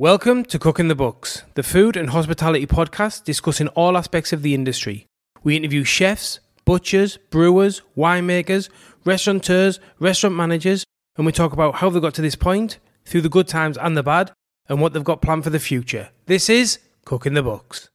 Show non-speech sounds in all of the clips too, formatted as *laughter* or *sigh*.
Welcome to Cooking the Books, the food and hospitality podcast discussing all aspects of the industry. We interview chefs, butchers, brewers, winemakers, restaurateurs, restaurant managers, and we talk about how they got to this point, through the good times and the bad, and what they've got planned for the future. This is Cooking the Books.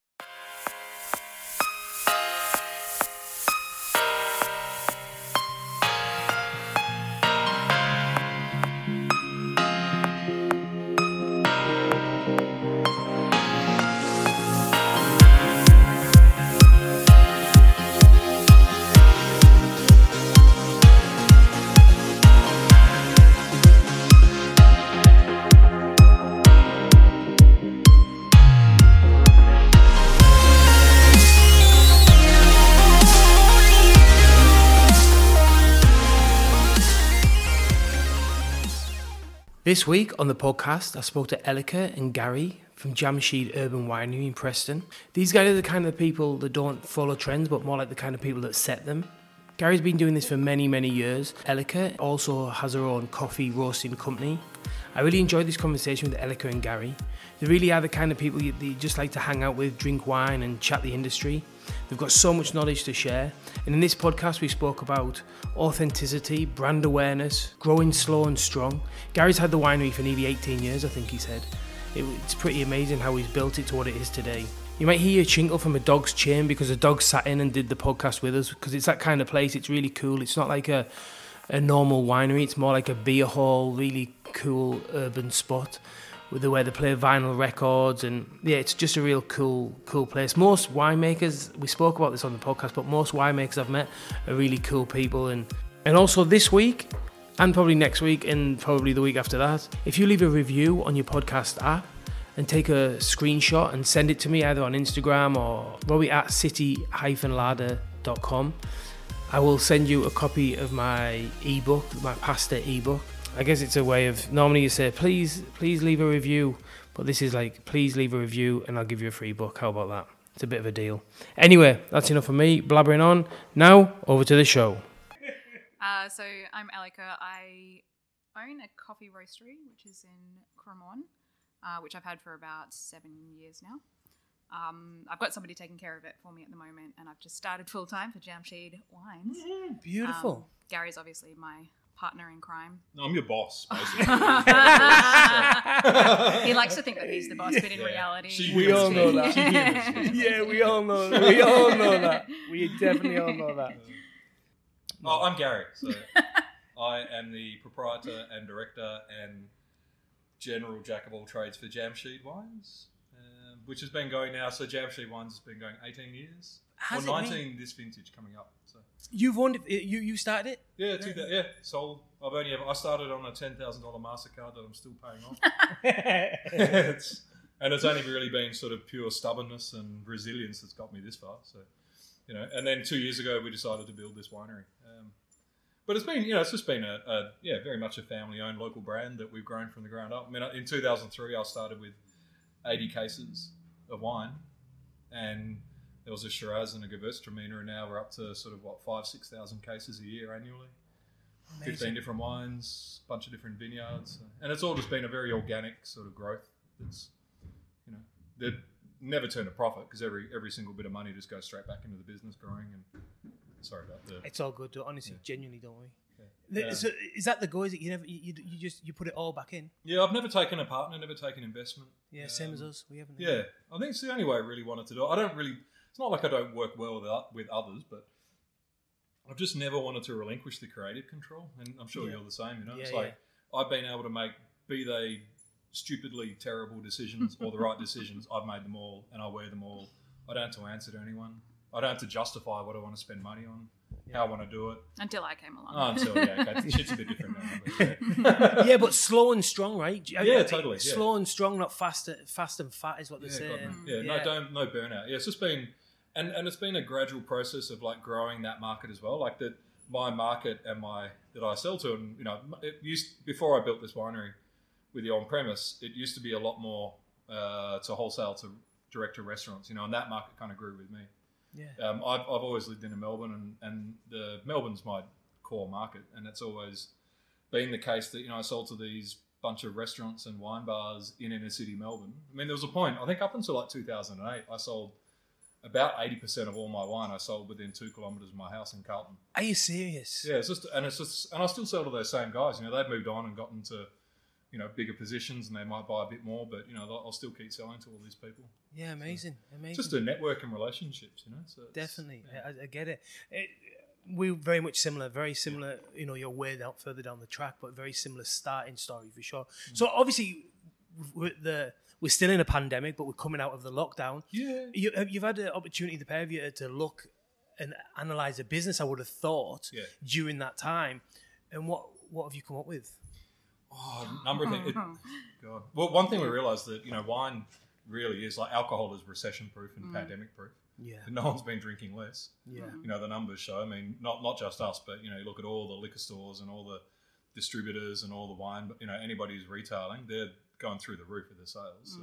This week on the podcast, I spoke to Elika and Gary from Jamsheed Urban Winery in Preston. These guys are the kind of people that don't follow trends, but more like the kind of people that set them. Gary's been doing this for many, many years. Elika also has her own coffee roasting company. I really enjoyed this conversation with Elika and Gary. They really are the kind of people you, you just like to hang out with, drink wine, and chat the industry. They've got so much knowledge to share. And in this podcast, we spoke about authenticity, brand awareness, growing slow and strong. Gary's had the winery for nearly 18 years, I think he said. It, it's pretty amazing how he's built it to what it is today. You might hear a chinkle from a dog's chain because a dog sat in and did the podcast with us because it's that kind of place. It's really cool. It's not like a, a normal winery, it's more like a beer hall, really cool urban spot with the way they play vinyl records. And yeah it's just a real cool cool place. Most winemakers we spoke about this on the podcast but most winemakers i've met are really cool people. And and also this week and probably next week and probably the week after that if you leave a review on your podcast app and take a screenshot and send it to me either on instagram or robbie at city-ladder.com i will send you a copy of my ebook my pasta ebook I guess it's a way of normally you say please please leave a review, but this is like please leave a review and I'll give you a free book. How about that? It's a bit of a deal. Anyway, that's enough of me blabbering on. Now over to the show. Uh, so I'm Elika. I own a coffee roastery, which is in Cremorne, uh, which I've had for about seven years now. Um, I've got somebody taking care of it for me at the moment, and I've just started full time for Jamsheed Wines. Beautiful. Um, Gary's obviously my partner in crime. No, I'm your boss, basically. *laughs* he likes to think that he's the boss, but in Yeah. reality, She We all know that. *laughs* She humors me. *laughs* yeah, we all know. We all know that. We definitely all know that. Oh, I'm Gary. So I am the proprietor and director and general jack of all trades for Jamsheed Wines, um, which has been going now. So Jamsheed Wines has been going 18 years. Has or it been? 19 this vintage coming up. So You've won. it- You you started it. yeah, two, thou- yeah, sold. I've only ever, I started on a ten thousand dollar Mastercard that I'm still paying off. it's, *laughs* *laughs* and it's only really been sort of pure stubbornness and resilience that's got me this far. So, you know, and then two years ago we decided to build this winery. Um, but it's been, you know, it's just been a, a yeah, very much a family-owned local brand that we've grown from the ground up. I mean, in 2003 I started with 80 cases of wine, and there was a Shiraz and a Gewürztraminer, and now we're up to sort of what five, six thousand cases a year annually. 15 different wines, a bunch of different vineyards, and it's all just been a very organic sort of growth. That's, you know, that never turn a profit because every every single bit of money just goes straight back into the business growing. And sorry about the It's all good. Honestly, genuinely, don't we? Yeah. So is that the goal? Is it you never you, you, just you put it all back in? yeah. I've never taken a partner, never taken investment. Yeah, same as Um, us. We haven't. Yeah, I think it's the only way I really wanted to do it. I don't really. It's not like I don't work well with with others, but I've just never wanted to relinquish the creative control, and I'm sure Yeah. you're the same. You know, Yeah, it's like I've been able to make, be they stupidly terrible decisions or the right *laughs* decisions, I've made them all, and I wear them all. I don't have to answer to anyone. I don't have to justify what I want to spend money on, how I want to do it. until I came along. Oh, until yeah, okay, *laughs* shit's a bit different now. But, yeah. *laughs* yeah, but slow and strong, right? Yeah, totally, yeah. Slow and strong, not fast. Fast and fat is what they Yeah, say. God, no. yeah, no, don't no burnout. Yeah, it's just been, and and it's been a gradual process of like growing that market as well. Like that, my market and my that I sell to, and you know, it used before I built this winery with the on premise, it used to be a lot more uh, to wholesale to direct to restaurants, you know, and that market kind of grew with me. Yeah. Um, I've, I've always lived in Melbourne, and, and the Melbourne's my core market, and it's always been the case that you know I sold to these bunch of restaurants and wine bars in inner city Melbourne. I mean, there was a point. I think up until like 2008, I sold about 80% of all my wine. I sold within two kilometers of my house in Carlton. Are you serious? Yeah, it's just and it's just and I still sell to those same guys. You know, they've moved on and gotten to you know bigger positions and they might buy a bit more, but you know I'll still keep selling to all these people. Yeah, amazing, amazing. Just a network and relationships, you know. So Definitely, yeah. I, I get it. it. We're very much similar, very similar. You know, you're way down further down the track, but very similar starting story for sure. Mm. So obviously, we're the we're still in a pandemic, but we're coming out of the lockdown. Yeah. You, have- you've had the opportunity, the pair of you, to look and analyze a business. I would have thought Yeah. during that time. And what what have you come up with? Oh, a number of things. It- *laughs* God. Well, one thing we realised that you know wine really is like alcohol is recession proof and mm. pandemic proof. Yeah, No one's been drinking less. yeah, mm-hmm. You know the numbers show. I mean, not not just us, but you know, you look at all the liquor stores and all the distributors and all the wine. You know, anybody who's retailing, they're going through the roof with their sales. So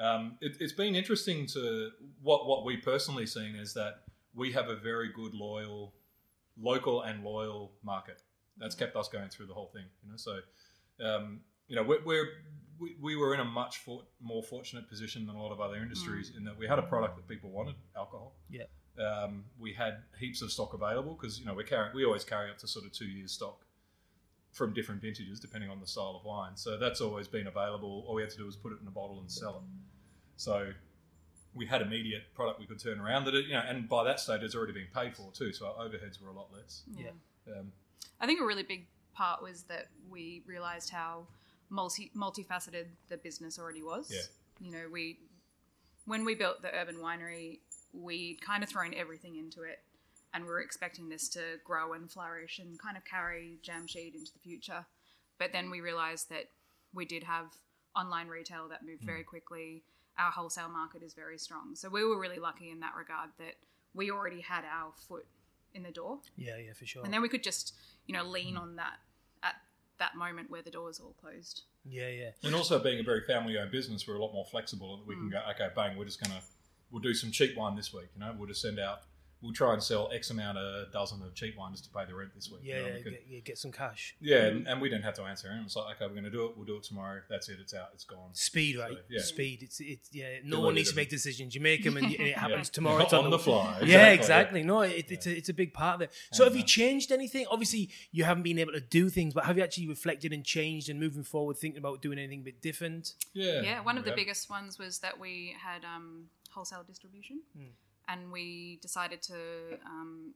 mm. um, it, it's been interesting to what what we personally seen is that we have a very good loyal, local and loyal market. That's mm. kept us going through the whole thing. You know, so um, you know we're, we're we, we were in a much for, more fortunate position than a lot of other industries in that we had a product that people wanted, alcohol. yeah. Um, we had heaps of stock available because you know we carry we always carry up to sort of two years stock from different vintages depending on the style of wine. So that's always been available. All we had to do was put it in a bottle and sell it. So we had immediate product we could turn around that it, you know, and by that stage it's already been paid for too. So our overheads were a lot less. Yeah. Um, I think a really big part was that we realized how multi multifaceted the business already was. Yeah. You know, we when we built the urban winery, we'd kind of thrown everything into it, and we were expecting this to grow and flourish and kind of carry Jamsheed into the future. But then we realized that we did have online retail that moved hmm. very quickly. Our wholesale market is very strong, so we were really lucky in that regard that we already had our foot in the door Yeah, yeah, for sure. and then we could just you know lean on that at that moment where the doors all closed yeah, yeah. and also being a very family-owned business, we're a lot more flexible. That we can mm. go, okay, bang, we're just gonna we'll do some cheap wine this week. You know, we'll just send out. We'll try and sell X amount a dozen of cheap wine just to pay the rent this week. you Yeah, know, yeah, we could- get, yeah, get some cash. Yeah, and, mm-hmm. and we didn't have to answer anything. It's like, okay, we're going to do it. We'll do it tomorrow. That's it. It's out. It's gone. Speed, right? So, yeah. Speed. It's it's yeah. No Yeah, one needs to make decisions. You make them, *laughs* and it happens *laughs* tomorrow. Yeah, It's on, on the fly. *laughs* Yeah, Exactly, exactly. No, it, it's a it's a big part of it. So, have you uh, changed anything? Obviously, you haven't been able to do things, but have you actually reflected and changed and moving forward, thinking about doing anything a bit different? Yeah. yeah one of the biggest ones was that we had um, wholesale distribution hmm. And we decided to um,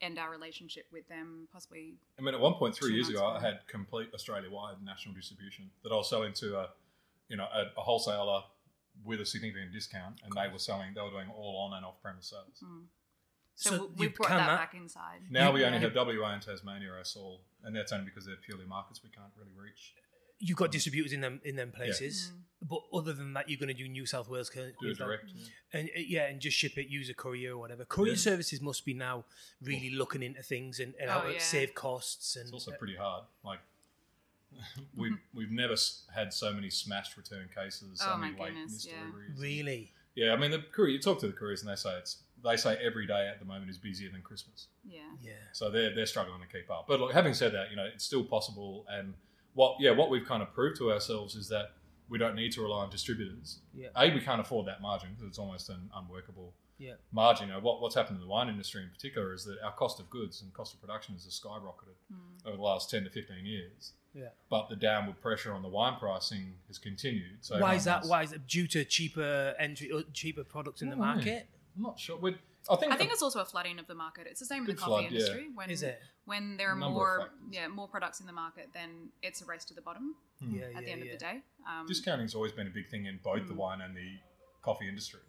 end our relationship with them possibly I mean, at one point three years months ago, I had complete Australia-wide national distribution that I was selling to a, you know, a, a wholesaler with a significant discount, and they were selling. They were doing all on and off-premise sales. so, So we you brought that, that- back inside Now we only you- have WA and Tasmania as all, and that's only because they're purely markets we can't really reach. You've got distributors in them in them places, Mm. but other than that, you're going to do New South Wales, Do it Queensland, direct. and uh, yeah, and just ship it, use a courier or whatever. Courier Yeah. services must be now really looking into things and, and how Oh, to yeah. save costs and It's also pretty hard. Like *laughs* we've *laughs* we've never had so many smashed return cases, so Oh, many my late goodness, missed yeah. really. Yeah, I mean the courier. You talk to the couriers and they say it's they say every day at the moment is busier than Christmas. yeah Yeah, So they're they're struggling to keep up. But look, having said that, you know it's still possible. And what yeah, what we've kind of proved to ourselves is that we don't need to rely on distributors. Yeah. A, we can't afford that margin because it's almost an unworkable yeah, margin. You know, what, what's happened in the wine industry in particular is that our cost of goods and cost of production has skyrocketed over the last 10 to 15 years. yeah. But the downward pressure on the wine pricing has continued. So Why is that? Why is it due to cheaper entry, uh, cheaper products in the Oh, market? I'm not sure. We'd, I think, I think it's also a flooding of the market. It's the same in the coffee flood, yeah. industry. When Is it? when there are Number more yeah more products in the market, then it's a race to the bottom Yeah, at yeah, the end yeah. of the day. Um, discounting's always been a big thing in both Mm. the wine and the coffee industry.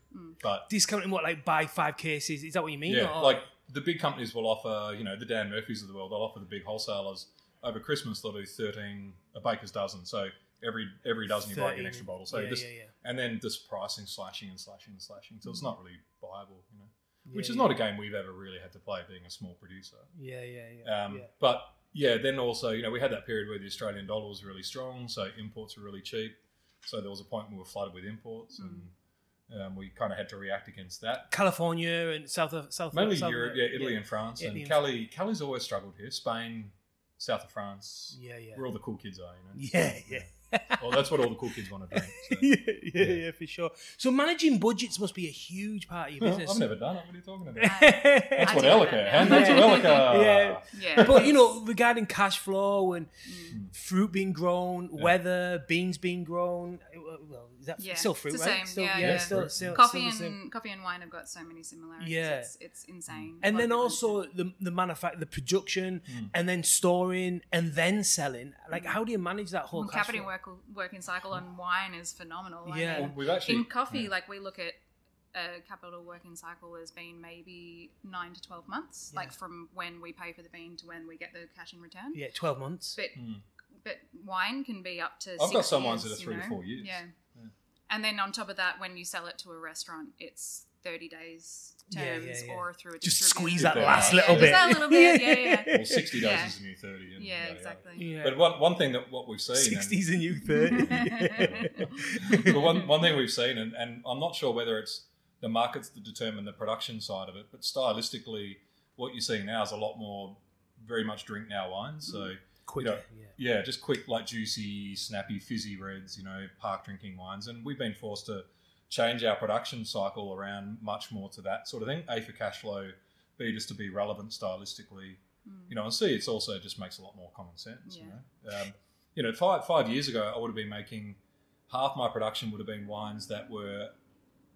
But Discounting what, like buy five cases? Is that what you mean? yeah, Or- like the big companies will offer, you know, the Dan Murphys of the world, they'll offer the big wholesalers over Christmas, they'll do 13, a baker's dozen. So every every dozen you buy 13, an extra bottle. So yeah, just, yeah, yeah. and then just pricing, slashing and slashing and slashing. So it's not really viable, you know. Which Yeah, is yeah. not a game we've ever really had to play being a small producer. Yeah, yeah, yeah. Um, yeah. But yeah, then also, you know, we had that period where the Australian dollar was really strong, so imports were really cheap. So there was a point when we were flooded with imports, and um, we kind of had to react against that. California and South of South Mainly South Europe, yeah, Italy and France, and Cali. Cali's always struggled here. Spain, south of France, Yeah, yeah. where all the cool kids are. You know. Yeah, yeah. Well, that's what all the cool kids want to drink. So. yeah, yeah, Yeah. yeah, for sure. So managing budgets must be a huge part of your business. I've never done it. What are you talking about? That's I what do Elika. that Hand now. that Yeah. Elika. Yeah. Yeah. but you know, regarding cash flow and Mm. fruit being grown, Yeah. weather, beans being grown. uh, Well, is that Yeah, still it's fruit, the right? same, Still, yeah, yeah. Still, Fruit. still, coffee still and coffee and wine have got so many similarities. Yeah. It's, it's insane. and then also differences. the the manufact the production, Mm. and then storing, and then selling. Like, how do you manage that whole Well, capital work, working cycle on wine is phenomenal. I Yeah. mean, Well, we've actually in coffee, yeah. like we look at a capital working cycle as being maybe nine to twelve months, Yeah. like from when we pay for the bean to when we get the cash in return. Yeah, twelve months. But Mm. but wine can be up to. I've six got some wines years, that are you three to four years. Yeah. Yeah. and then on top of that, when you sell it to a restaurant, it's thirty days Yeah, yeah, terms, yeah. or through a distributor. Just squeeze that last yeah, little just bit. that little bit. Yeah, yeah. *laughs* Well, 60 days Yeah. is the new 30. And Yeah, yada, yada. exactly. Yeah. But one, one thing that what we've seen, and- Sixties and you thirty. *laughs* but one, one thing we've seen, and, and I'm not sure whether it's the markets that determine the production side of it, but stylistically, what you're seeing now is a lot more very much drink now wine. So, mm. Quicker. Yeah. yeah. yeah, just quick, like juicy, snappy, fizzy reds, you know, park drinking wines. And we've been forced to change our production cycle around much more to that sort of thing. A, for cash flow, B, just to be relevant stylistically. Mm. You know, and C, it's also just makes a lot more common sense. Yeah. You know, um, you know, five five years ago, I would have been making half my production would have been wines that were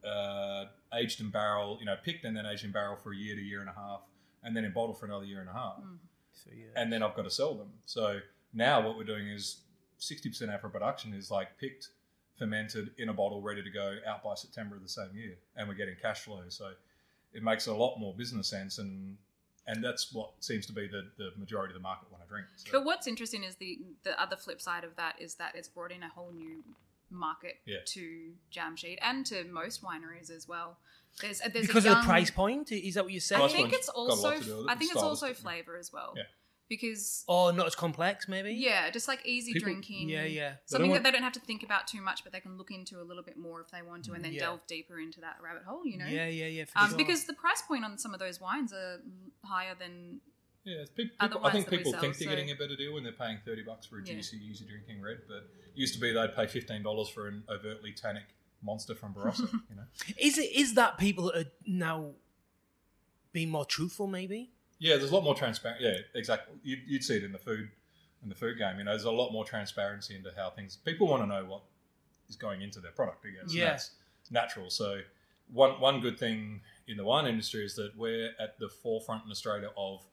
uh, aged in barrel, you know, picked and then aged in barrel for a year to year and a half, and then in bottle for another year and a half, Mm. So, yeah. and then I've got to sell them. So now what we're doing is sixty percent of our production is like picked, fermented in a bottle, ready to go out by September of the same year, and we're getting cash flow. So it makes a lot more business sense, and and that's what seems to be the, the majority of the market want to drink. So. But what's interesting is the the other flip side of that is that it's brought in a whole new market Yeah. to Jamsheed and to most wineries as well. There's, there's a because of the price point, is that what you're saying? I think point's it's got a lot also to do with it, I think it's also flavor as well. Yeah. Because Or not as complex, maybe. yeah, just like easy People- drinking. yeah, yeah. Something want- that they don't have to think about too much, but they can look into a little bit more if they want to, and then Yeah. delve deeper into that rabbit hole. You know, Yeah, yeah, yeah. For um, sure. because the price point on some of those wines are higher than Yeah, it's people, I think people sell, think they're so- getting a better deal when they're paying thirty bucks for a Yeah. juicy, easy drinking red. But it used to be they'd pay fifteen dollars for an overtly tannic monster from Barossa. *laughs* you know, is it is that people are now being more truthful? Maybe. yeah, there's a lot more transparent. Yeah, exactly. You'd, you'd see it in the food in the food game. You know, there's a lot more transparency into how things. People want to know what is going into their product. I guess. Yeah. that's natural. So one one good thing in the wine industry is that we're at the forefront in Australia of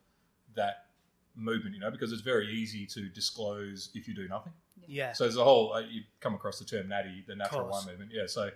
that movement. You know, because it's very easy to disclose if you do nothing. Yeah. So there's a whole, uh, you come across the term natty, the natural wine movement. Yeah. So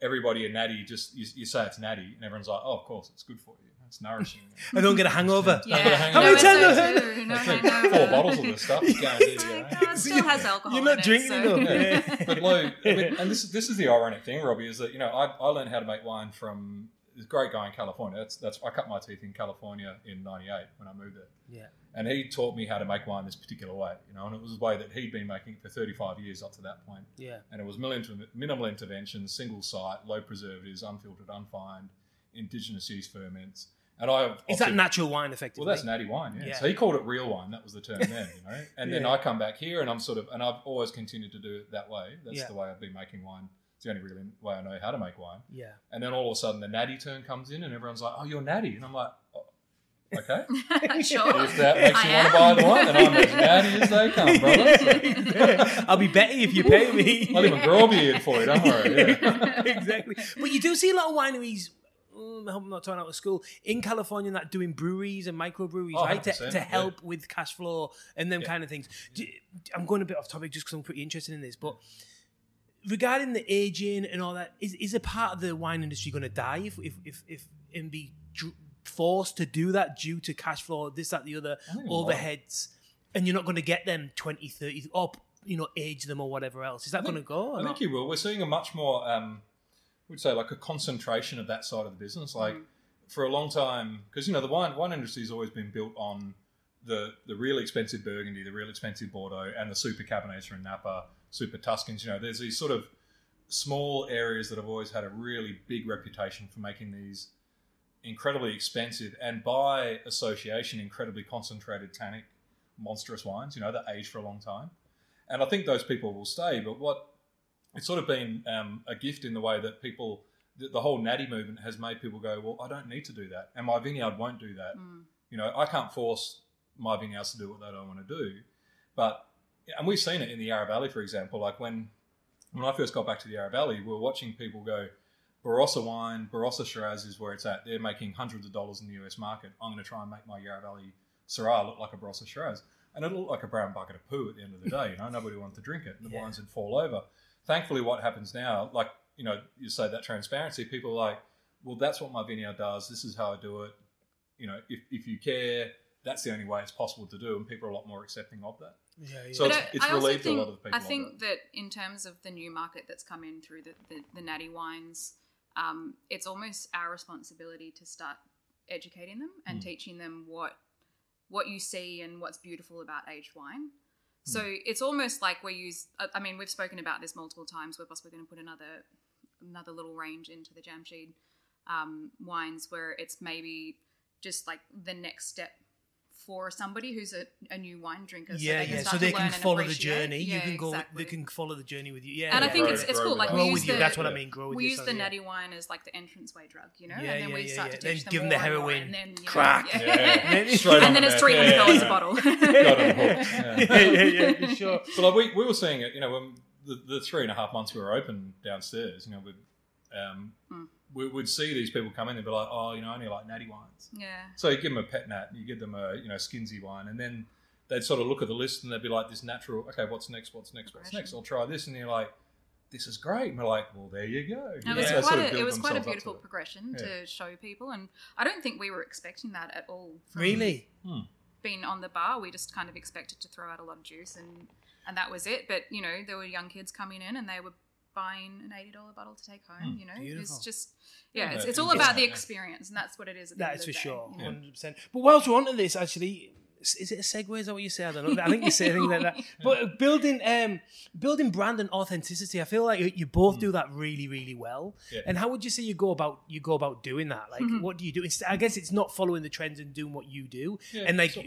everybody in natty just, you, you say it's natty and everyone's like, oh, of course, it's good for you. It's nourishing. *laughs* I don't get a hangover. yeah. How many no, it's times have- true. No, no, drink four bottles of this stuff. It's guaranteed, It's you like, know? it still has alcohol. You're not in it, drinking so- enough. Yeah. Yeah. *laughs* but low, I mean, *laughs* and this is this is the ironic thing, Robbie, is that you know I, I learned how to make wine from this great guy in California. That's that's I cut my teeth in California in '98 when I moved there, Yeah. And he taught me how to make wine this particular way. You know, and it was the way that he'd been making it for 35 years up to that point. Yeah. and it was minimal, inter- minimal intervention, single site, low preservatives, unfiltered, unfined, indigenous yeast ferments. And I Is that natural wine effectively? well, that's natty wine, yeah. Yeah. So he called it real wine. That was the term *laughs* then, you know. And then Yeah. I come back here, and I'm sort of, and I've always continued to do it that way. That's Yeah. the way I've been making wine. It's the only really way I know how to make wine. Yeah. And then all of a sudden, the natty turn comes in, and everyone's like, "Oh, you're natty," and I'm like, oh, "Okay." *laughs* sure. if that makes I you want to buy the wine, then I'm as natty as they come, *laughs* brother. I'll be better if you pay me. *laughs* I'll even grow a beard for you. Don't worry. Yeah. exactly. But you do see a lot of wineries. mm, I hope I'm not talking out of school in California that doing breweries and microbreweries, Oh, right, to, 100%, to yeah. help with cash flow and them Yeah. kind of things. Do, I'm going a bit off topic just because I'm pretty interested in this, but regarding the aging and all that, is is a part of the wine industry going to die if if if, if and be dr- forced to do that due to cash flow, this, that, the other, think overheads, and you're not going to get them 20, 30, up, you know, age them or whatever else. Is that going to go? or I not? think you will. We're seeing a much more, um, we'd say, like a concentration of that side of the business. Like Mm. for a long time, because you know the wine wine industry has always been built on the the real expensive Burgundy, the real expensive Bordeaux, and the super Cabernets from Napa, super Tuscans. You know, there's these sort of small areas that have always had a really big reputation for making these incredibly expensive and by association incredibly concentrated tannic monstrous wines, you know, that age for a long time. And I think those people will stay. But what it's sort of been um, a gift in the way that people, the, the whole natty movement has made people go, well, I don't need to do that, and my vineyard won't do that. Mm. You know, I can't force my vineyards to do what they don't want to do. But and we've seen it in the Yarra Valley, for example. Like when when I first got back to the Yarra Valley, we were watching people go, Barossa wine, Barossa Shiraz is where it's at. They're making hundreds of dollars in the US market. I'm going to try and make my Yarra Valley Syrah look like a Barossa Shiraz. And it looked like a brown bucket of poo at the end of the day. You know, nobody wanted to drink it. And the Yeah. wines would fall over. Thankfully, what happens now, like, you know, you say that transparency, people are like, well, that's what my vineyard does. This is how I do it. You know, if, if you care, that's the only way it's possible to do. And people are a lot more accepting of that. Yeah, yeah. So But it's- I- it's I also relieved a think, lot of people I of think that in terms of the new market that's come in through the, the, the natty wines, um, it's almost our responsibility to start educating them and Mm. teaching them what what you see and what's beautiful about aged wine. Hmm. So it's almost like we use. I- I mean, we've spoken about this multiple times. We're possibly going to put another another little range into the Jamsheed um, wines, where it's maybe just like the next step for somebody who's a, a new wine drinker. yeah, they can yeah. So to they can follow the journey. Yeah, you can go. exactly. They can follow the journey with you. Yeah. And I think Grow- it's, it's grow cool. Like grow we with use you. the That's what I mean. Grow with we use so, the yeah. natty wine as like the entranceway drug, you know, Yeah, and then yeah, we yeah, start yeah. to Then teach them give them the heroin. and then you Crack. yeah. Yeah. *laughs* Straight and then it's net. three hundred dollars a bottle. *laughs* Got 'em hooked. Yeah. yeah, yeah, yeah, for sure. *laughs* So like we, we were seeing it, you know, when the, the three and a half months we were open downstairs, you know, we'd, um, Mm. We would see these people come in and be like, oh, you know, I only like natty wines. yeah, So you give them a pet nat, and you give them a, you know, skinsy wine, and then they'd sort of look at the list and they'd be like, this natural, okay, what's next, what's next, what's next? I'll try this. And you're like, this is great. And we're like, well, there you go. it was know, quite sort of a, it was quite a themselves up to beautiful progression Yeah. to show people, and I don't think we were expecting that at all. From Really? Hmm. being on the bar, we just kind of expected to throw out a lot of juice, and and that was it. But you know, there were young kids coming in, and they were buying an eighty dollar bottle to take home. Mm. you know, Beautiful. it's just yeah, Yeah, it's, it's it's all about the experience, and that's what it is. At the That end is of for the day, sure, you know? hundred percent. But whilst we're onto this, actually, is is it a segue? Is that what you say? I don't know. I think you say things like that. *laughs* But building, um, building brand and authenticity, I feel like you- you both do that really, really well. Yeah. And how would you say you go about you go about doing that? Like, Mhm. what do you do? It's, I guess it's not following the trends and doing what you do. Yeah, and like so-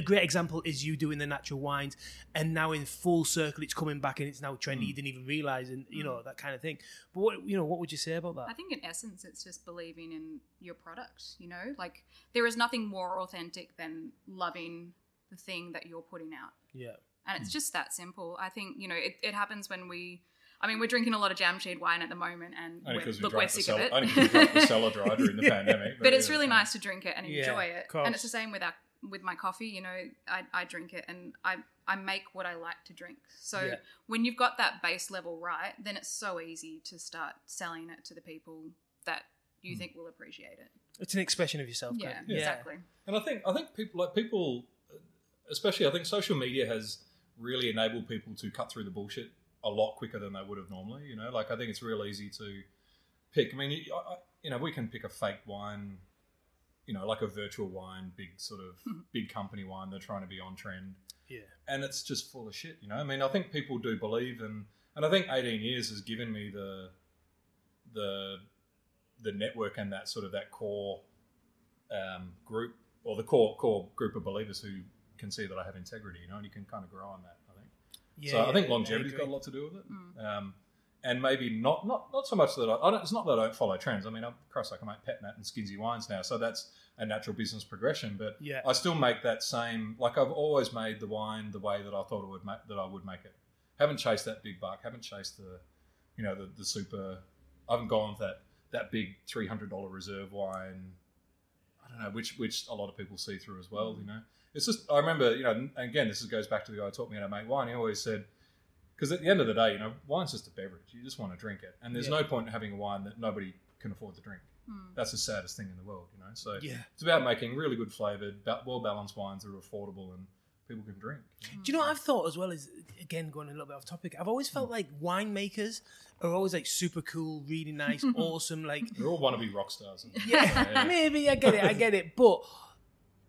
a great example is you doing the natural wines, and now in full circle, it's coming back and it's now trendy. Mm. You didn't even realize, and you know that kind of thing. But what you know, what would you say about that? I think in essence, it's just believing in your product. You know, like there is nothing more authentic than loving the thing that you're putting out. yeah. and it's just that simple. I think you know it, it happens when we. I mean, we're drinking a lot of jamsheed wine at the moment, and Only we're, because we look, we're the sick cellar, of it. only 'cause we drank the cellar dry during the *laughs* pandemic. but it's yeah, really nice to drink it and Yeah, enjoy it. And it's the same with our with my coffee. You know, I, I drink it and I I make what I like to drink. So Yeah. when you've got that base level right, then it's so easy to start selling it to the people that you Hmm. think will appreciate it. It's an expression of yourself. Yeah, kind of. exactly. And I think I think people like people, especially I think social media has really enabled people to cut through the bullshit a lot quicker than they would have normally. You know, like I think it's real easy to pick. I mean, you, I, you know, we can pick a fake wine, you know, like a virtual wine, big sort of big company wine. They're trying to be on trend, Yeah. and it's just full of shit. You know, I mean, I think people do believe, and and I think 18 years has given me the the the network and that sort of that core um, group or the core core group of believers who can see that I have integrity, you know, and you can kind of grow on that. I think. Yeah, so I think I longevity's agree. got a lot to do with it, Mm. um, and maybe not not not so much that I, I don't, it's not that I don't follow trends. I mean, I'm, Christ, I can make pet nat and skinsy wines now, so that's a natural business progression. But Yeah. I still make that same like I've always made the wine the way that I thought it would make that I would make it. Haven't chased that big buck. Haven't chased the you know the the super. I haven't gone with that that big three hundred dollar reserve wine. I don't know which which a lot of people see through as well. You know, it's just I remember you know and again this goes back to the guy who taught me how to make wine. He always said because at the end of the day, you know, wine's just a beverage. You just want to drink it, and there's Yeah. no point in having a wine that nobody can afford to drink. Mm. That's the saddest thing in the world, you know. So Yeah. it's about making really good flavored, well balanced wines that are affordable and people can drink. Do you know what I've thought as well? Is again going a little bit off topic. I've always felt like winemakers are always like super cool, really nice, *laughs* awesome. Like, They're all wannabe rock stars. and- yeah, *laughs* maybe I get it, I get it. But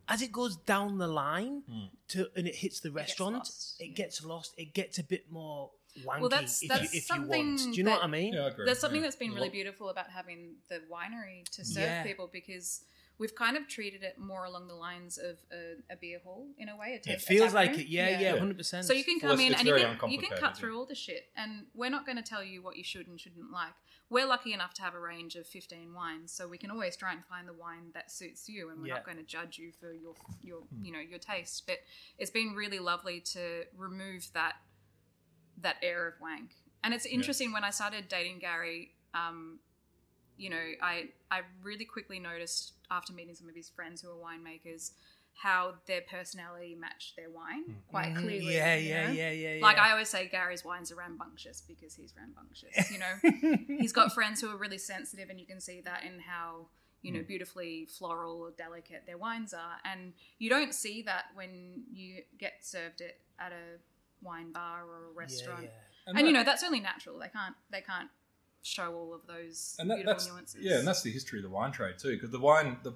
as it goes down the line Hmm. to and it hits the gets restaurant, lost, it yeah. gets lost. It gets a bit more wanky. Well, that's- if, that's you, if you want. Do you know what I mean? Yeah, I agree. There's something Yeah. that's been really beautiful about having the winery to serve Yeah. people because we've kind of treated it more along the lines of a, a beer hall in a way. A It ta- a feels like room. it. Yeah, yeah, Yeah. hundred percent. So you can Well, come it's- in it's and you can, you can cut through all the shit, and we're not going to tell you what you should and shouldn't like. We're lucky enough to have a range of 15 wines, so we can always try and find the wine that suits you, and we're Yeah. not going to judge you for your your Hmm. you know your taste. But it's been really lovely to remove that that air of wank. And it's interesting when I started dating Gary. Um, you know, I I really quickly noticed after meeting some of his friends who are winemakers how their personality matched their wine quite clearly. Mm-hmm. Yeah, yeah, know? yeah, yeah, yeah. Like I always say, Gary's wines are rambunctious because he's rambunctious. You know, *laughs* he's got friends who are really sensitive, and you can see that in how you Hmm. know beautifully floral or delicate their wines are. And you don't see that when you get served it at a wine bar or a restaurant. yeah. And, that- you know that's only natural. They can't they can't show all of those and that, beautiful that's nuances. yeah, and that's the history of the wine trade too. Because the wine the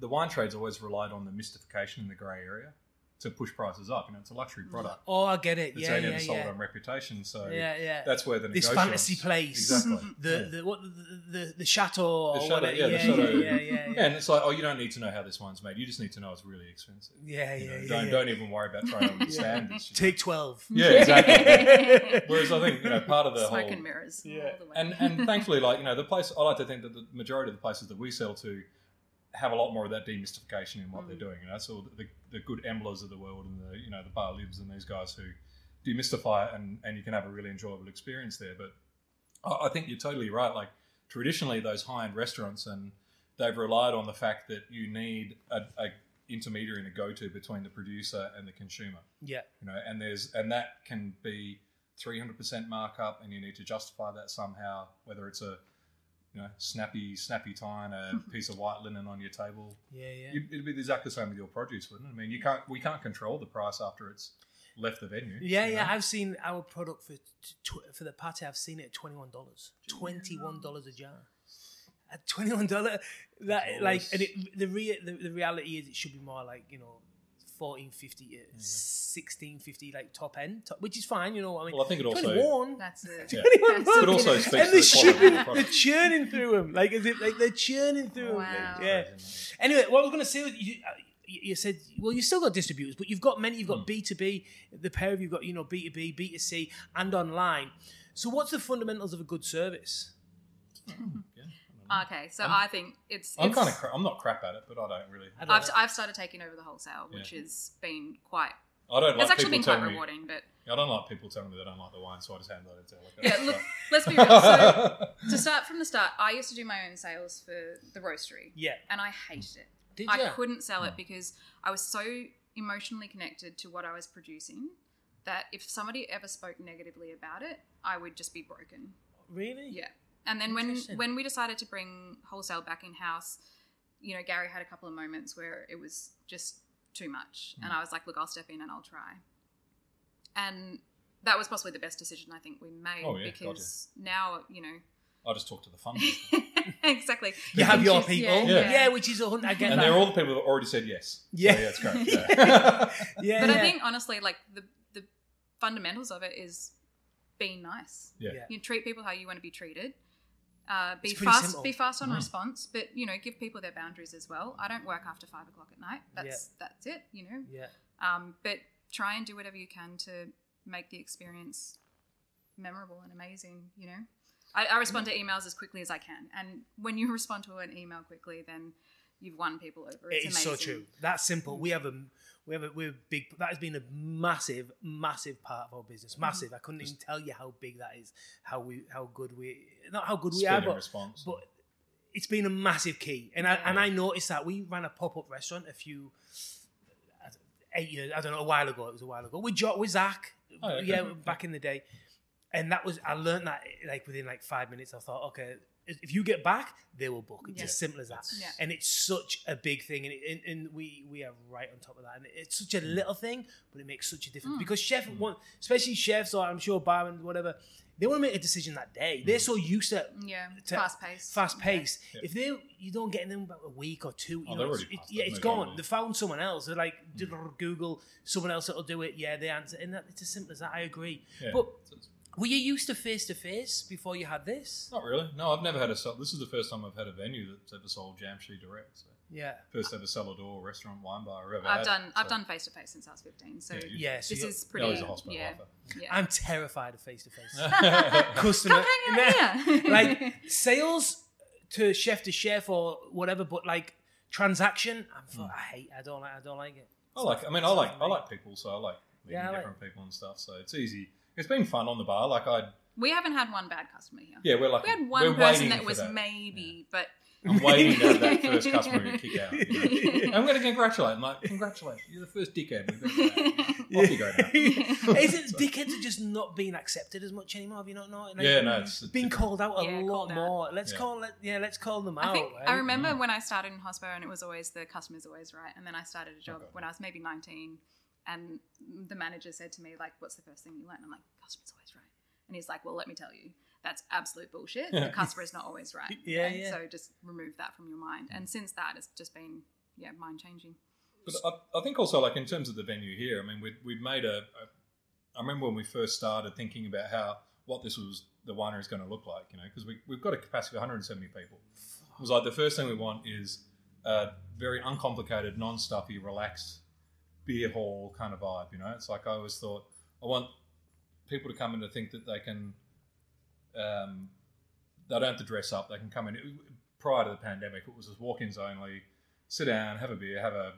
the wine trade's always relied on the mystification in the grey area to push prices up. You know, it's a luxury product. Oh, I get it. It's Yeah, only yeah, ever sold yeah. on reputation. So Yeah, yeah. that's where the This fantasy place. exactly *laughs* The Yeah. the what the the, the chateau. The or shadow, whatever. yeah, yeah, shadow. yeah, yeah, yeah, Yeah, and it's like, oh, you don't need to know how this wine's made. You just need to know it's really expensive. yeah, You yeah, know, yeah, don't yeah. don't even worry about trying to *laughs* understand this. you know. Take twelve. Yeah, exactly. *laughs* Whereas I think you know part of the smoke whole and mirrors. Yeah. all the way. and and thankfully, like you know, the place I like to think that the majority of the places that we sell to have a lot more of that demystification in what they're mm. doing. You know, so the, the good Emblas of the world and the you know the Bar Libs and these guys who demystify it, and and you can have a really enjoyable experience there. But I, I think you're totally right. Like traditionally, those high end restaurants and they've relied on the fact that you need a, a intermediary and a go to between the producer and the consumer Yeah, you know and there's and that can be 300% markup and you need to justify that somehow whether it's a you know snappy snappy tie and a *laughs* piece of white linen on your table yeah, yeah. You'd- it'd be exactly the same with your produce wouldn't it i mean you can't we can't control the price after it's left the venue Yeah, yeah. know? I've seen our product for tw- for the party. I've seen it at twenty one dollars. Twenty one dollars a jar. At twenty one dollar, that like, and it, the, rea- the the reality is, it should be more like you know, fourteen fifty, uh, sixteen fifty, like top end, top, which is fine. You know, what I mean, Well, I think it also- twenty one. That's it. Yeah. *laughs* Twenty-one But also speaks and to they're the quality of the shipping, they're product. churning through them, like as if like they're churning through them. Wow. Yeah. Anyway, what I was going to say was you, uh, you you said, well, you still got distributors, but you've got many. You've Hmm. got B two B. The pair of you've got you know B two B, B two C, and online. So, what's the fundamentals of a good service? Okay, so i think it's. i'm it's- kind of cra- i'm not crap at it but i don't really I don't I've, know. I've started taking over the wholesale, which Yeah. has been quite. i don't It's like actually been quite telling me rewarding, but i don't like people telling me they don't like the wine so i just hand that into yeah. Look, Elliot. *laughs* let's be real. So *laughs* to start from the start, I used to do my own sales for the roastery, Yeah. and I hated it. Did I ya? couldn't sell Hmm. it because I was so emotionally connected to what I was producing that if somebody ever spoke negatively about it, I would just be broken. Really? Yeah. And then when when we decided to bring wholesale back in house, you know, Gary had a couple of moments where it was just too much, Hmm. and I was like, "Look, I'll step in and I'll try." And that was possibly the best decision I think we made Oh, yeah, because now you know I'll just talk to the fund *laughs* people. exactly. You have your Choose- people. yeah, Yeah, which is a hundred. I get and that. they're all the people that already said yes Yeah. so, yeah it's great *laughs* yeah. yeah, But yeah. I think honestly, like the the fundamentals of it is being nice. yeah. Yeah. You treat people how you want to be treated. Uh, be fast. simple. Be fast on Mm. response, but you know, give people their boundaries as well. I don't work after five o'clock at night. That's that's it. You know, Yeah. um, but try and do whatever you can to make the experience memorable and amazing. You know, I, I respond to emails as quickly as I can, and when you *laughs* respond to an email quickly, then you've won people over. It's It is so true. That's simple. We have a we have a we're big. That has been a massive, massive part of our business. Mm-hmm. Massive. I couldn't even tell you how big that is. How we how good we not how good we are, but response. but it's been a massive key. And I and I noticed that we ran a pop up restaurant a few eight years. I don't know a while ago. It was a while ago with jo- with Zach. Oh, okay. Yeah, back in the day. And that was I learned that like within like five minutes. I thought, okay, if you get back, they will book. It's Yeah. as simple as that. Yeah. And it's such a big thing, and, it, and, and we we are right on top of that. And it's such a little thing, but it makes such a difference mm. because chef want, especially chefs or I'm sure barmen, whatever, they want to make a decision that day. They're so used to Yeah, to- fast pace. fast pace. Yeah. If they you don't get in them about a week or two, you Oh, know, it's, it- past yeah, that, it's moved gone. on. They found someone else. They're like Google someone else that'll do it. Yeah, they answer, and that, it's as simple as that. I agree. Yeah. But Were you used to face to face before you had this? Not really. No, I've never had a sell. This is the first time I've had a venue that's ever sold Jamshi direct. So Yeah. first ever cellar door restaurant wine bar I've ever I've had, done I've so- done face to face since I was 15. So Yeah, you- Yeah. So this you- is That pretty. was a hospital yeah, offer. yeah. I'm terrified of face to face. Customer. Come hang out here. *laughs* like sales to chef to chef or whatever, but like transaction, I'm fu- Hmm. I hate. I don't like. I don't like it. I like. I mean, I like. I like people, so I like meeting Yeah, I like- different people and stuff. So it's easy. It's been fun on the bar. Like I, we haven't had one bad customer here. yeah, we're like We had one we're person waiting that for was that. maybe, but I'm waiting to have that *laughs* first customer to kick out. you know. *laughs* I'm going to congratulate. I'm like, congratulations, you're the first dickhead. We've ever had." *laughs* Off you go now. Is it dickheads are just not being accepted as much anymore? Have you not noticed? Like, Yeah, no, it's being called out a Yeah, lot called out. more. Let's Yeah. call it. Yeah, let's call them I out. think right? I remember Mm. when I started in hospital and it was always the customer's always right. And then I started a job Okay. when I was maybe 19 and the manager said to me, like, what's the first thing you learn? I'm like, customer's always right. And he's like, well, let me tell you, that's absolute bullshit. The customer is *laughs* not always right. Yeah, okay? yeah. So just remove that from your mind. And since that, it's just been, yeah, mind changing. But I, I think also, like in terms of the venue here, I mean, we'd, we'd made a, a. I remember when we first started thinking about how what this was the winery is going to look like, you know, because we, we've got a capacity of 170 people. It was like the first thing we want is a very uncomplicated, non-stuffy, relaxed beer hall kind of vibe. You know, it's like I always thought I want people to come in to think that they can. Um, they don't have to dress up. They can come in. Prior to the pandemic, it was just walk-ins only. Sit down, have a beer, have a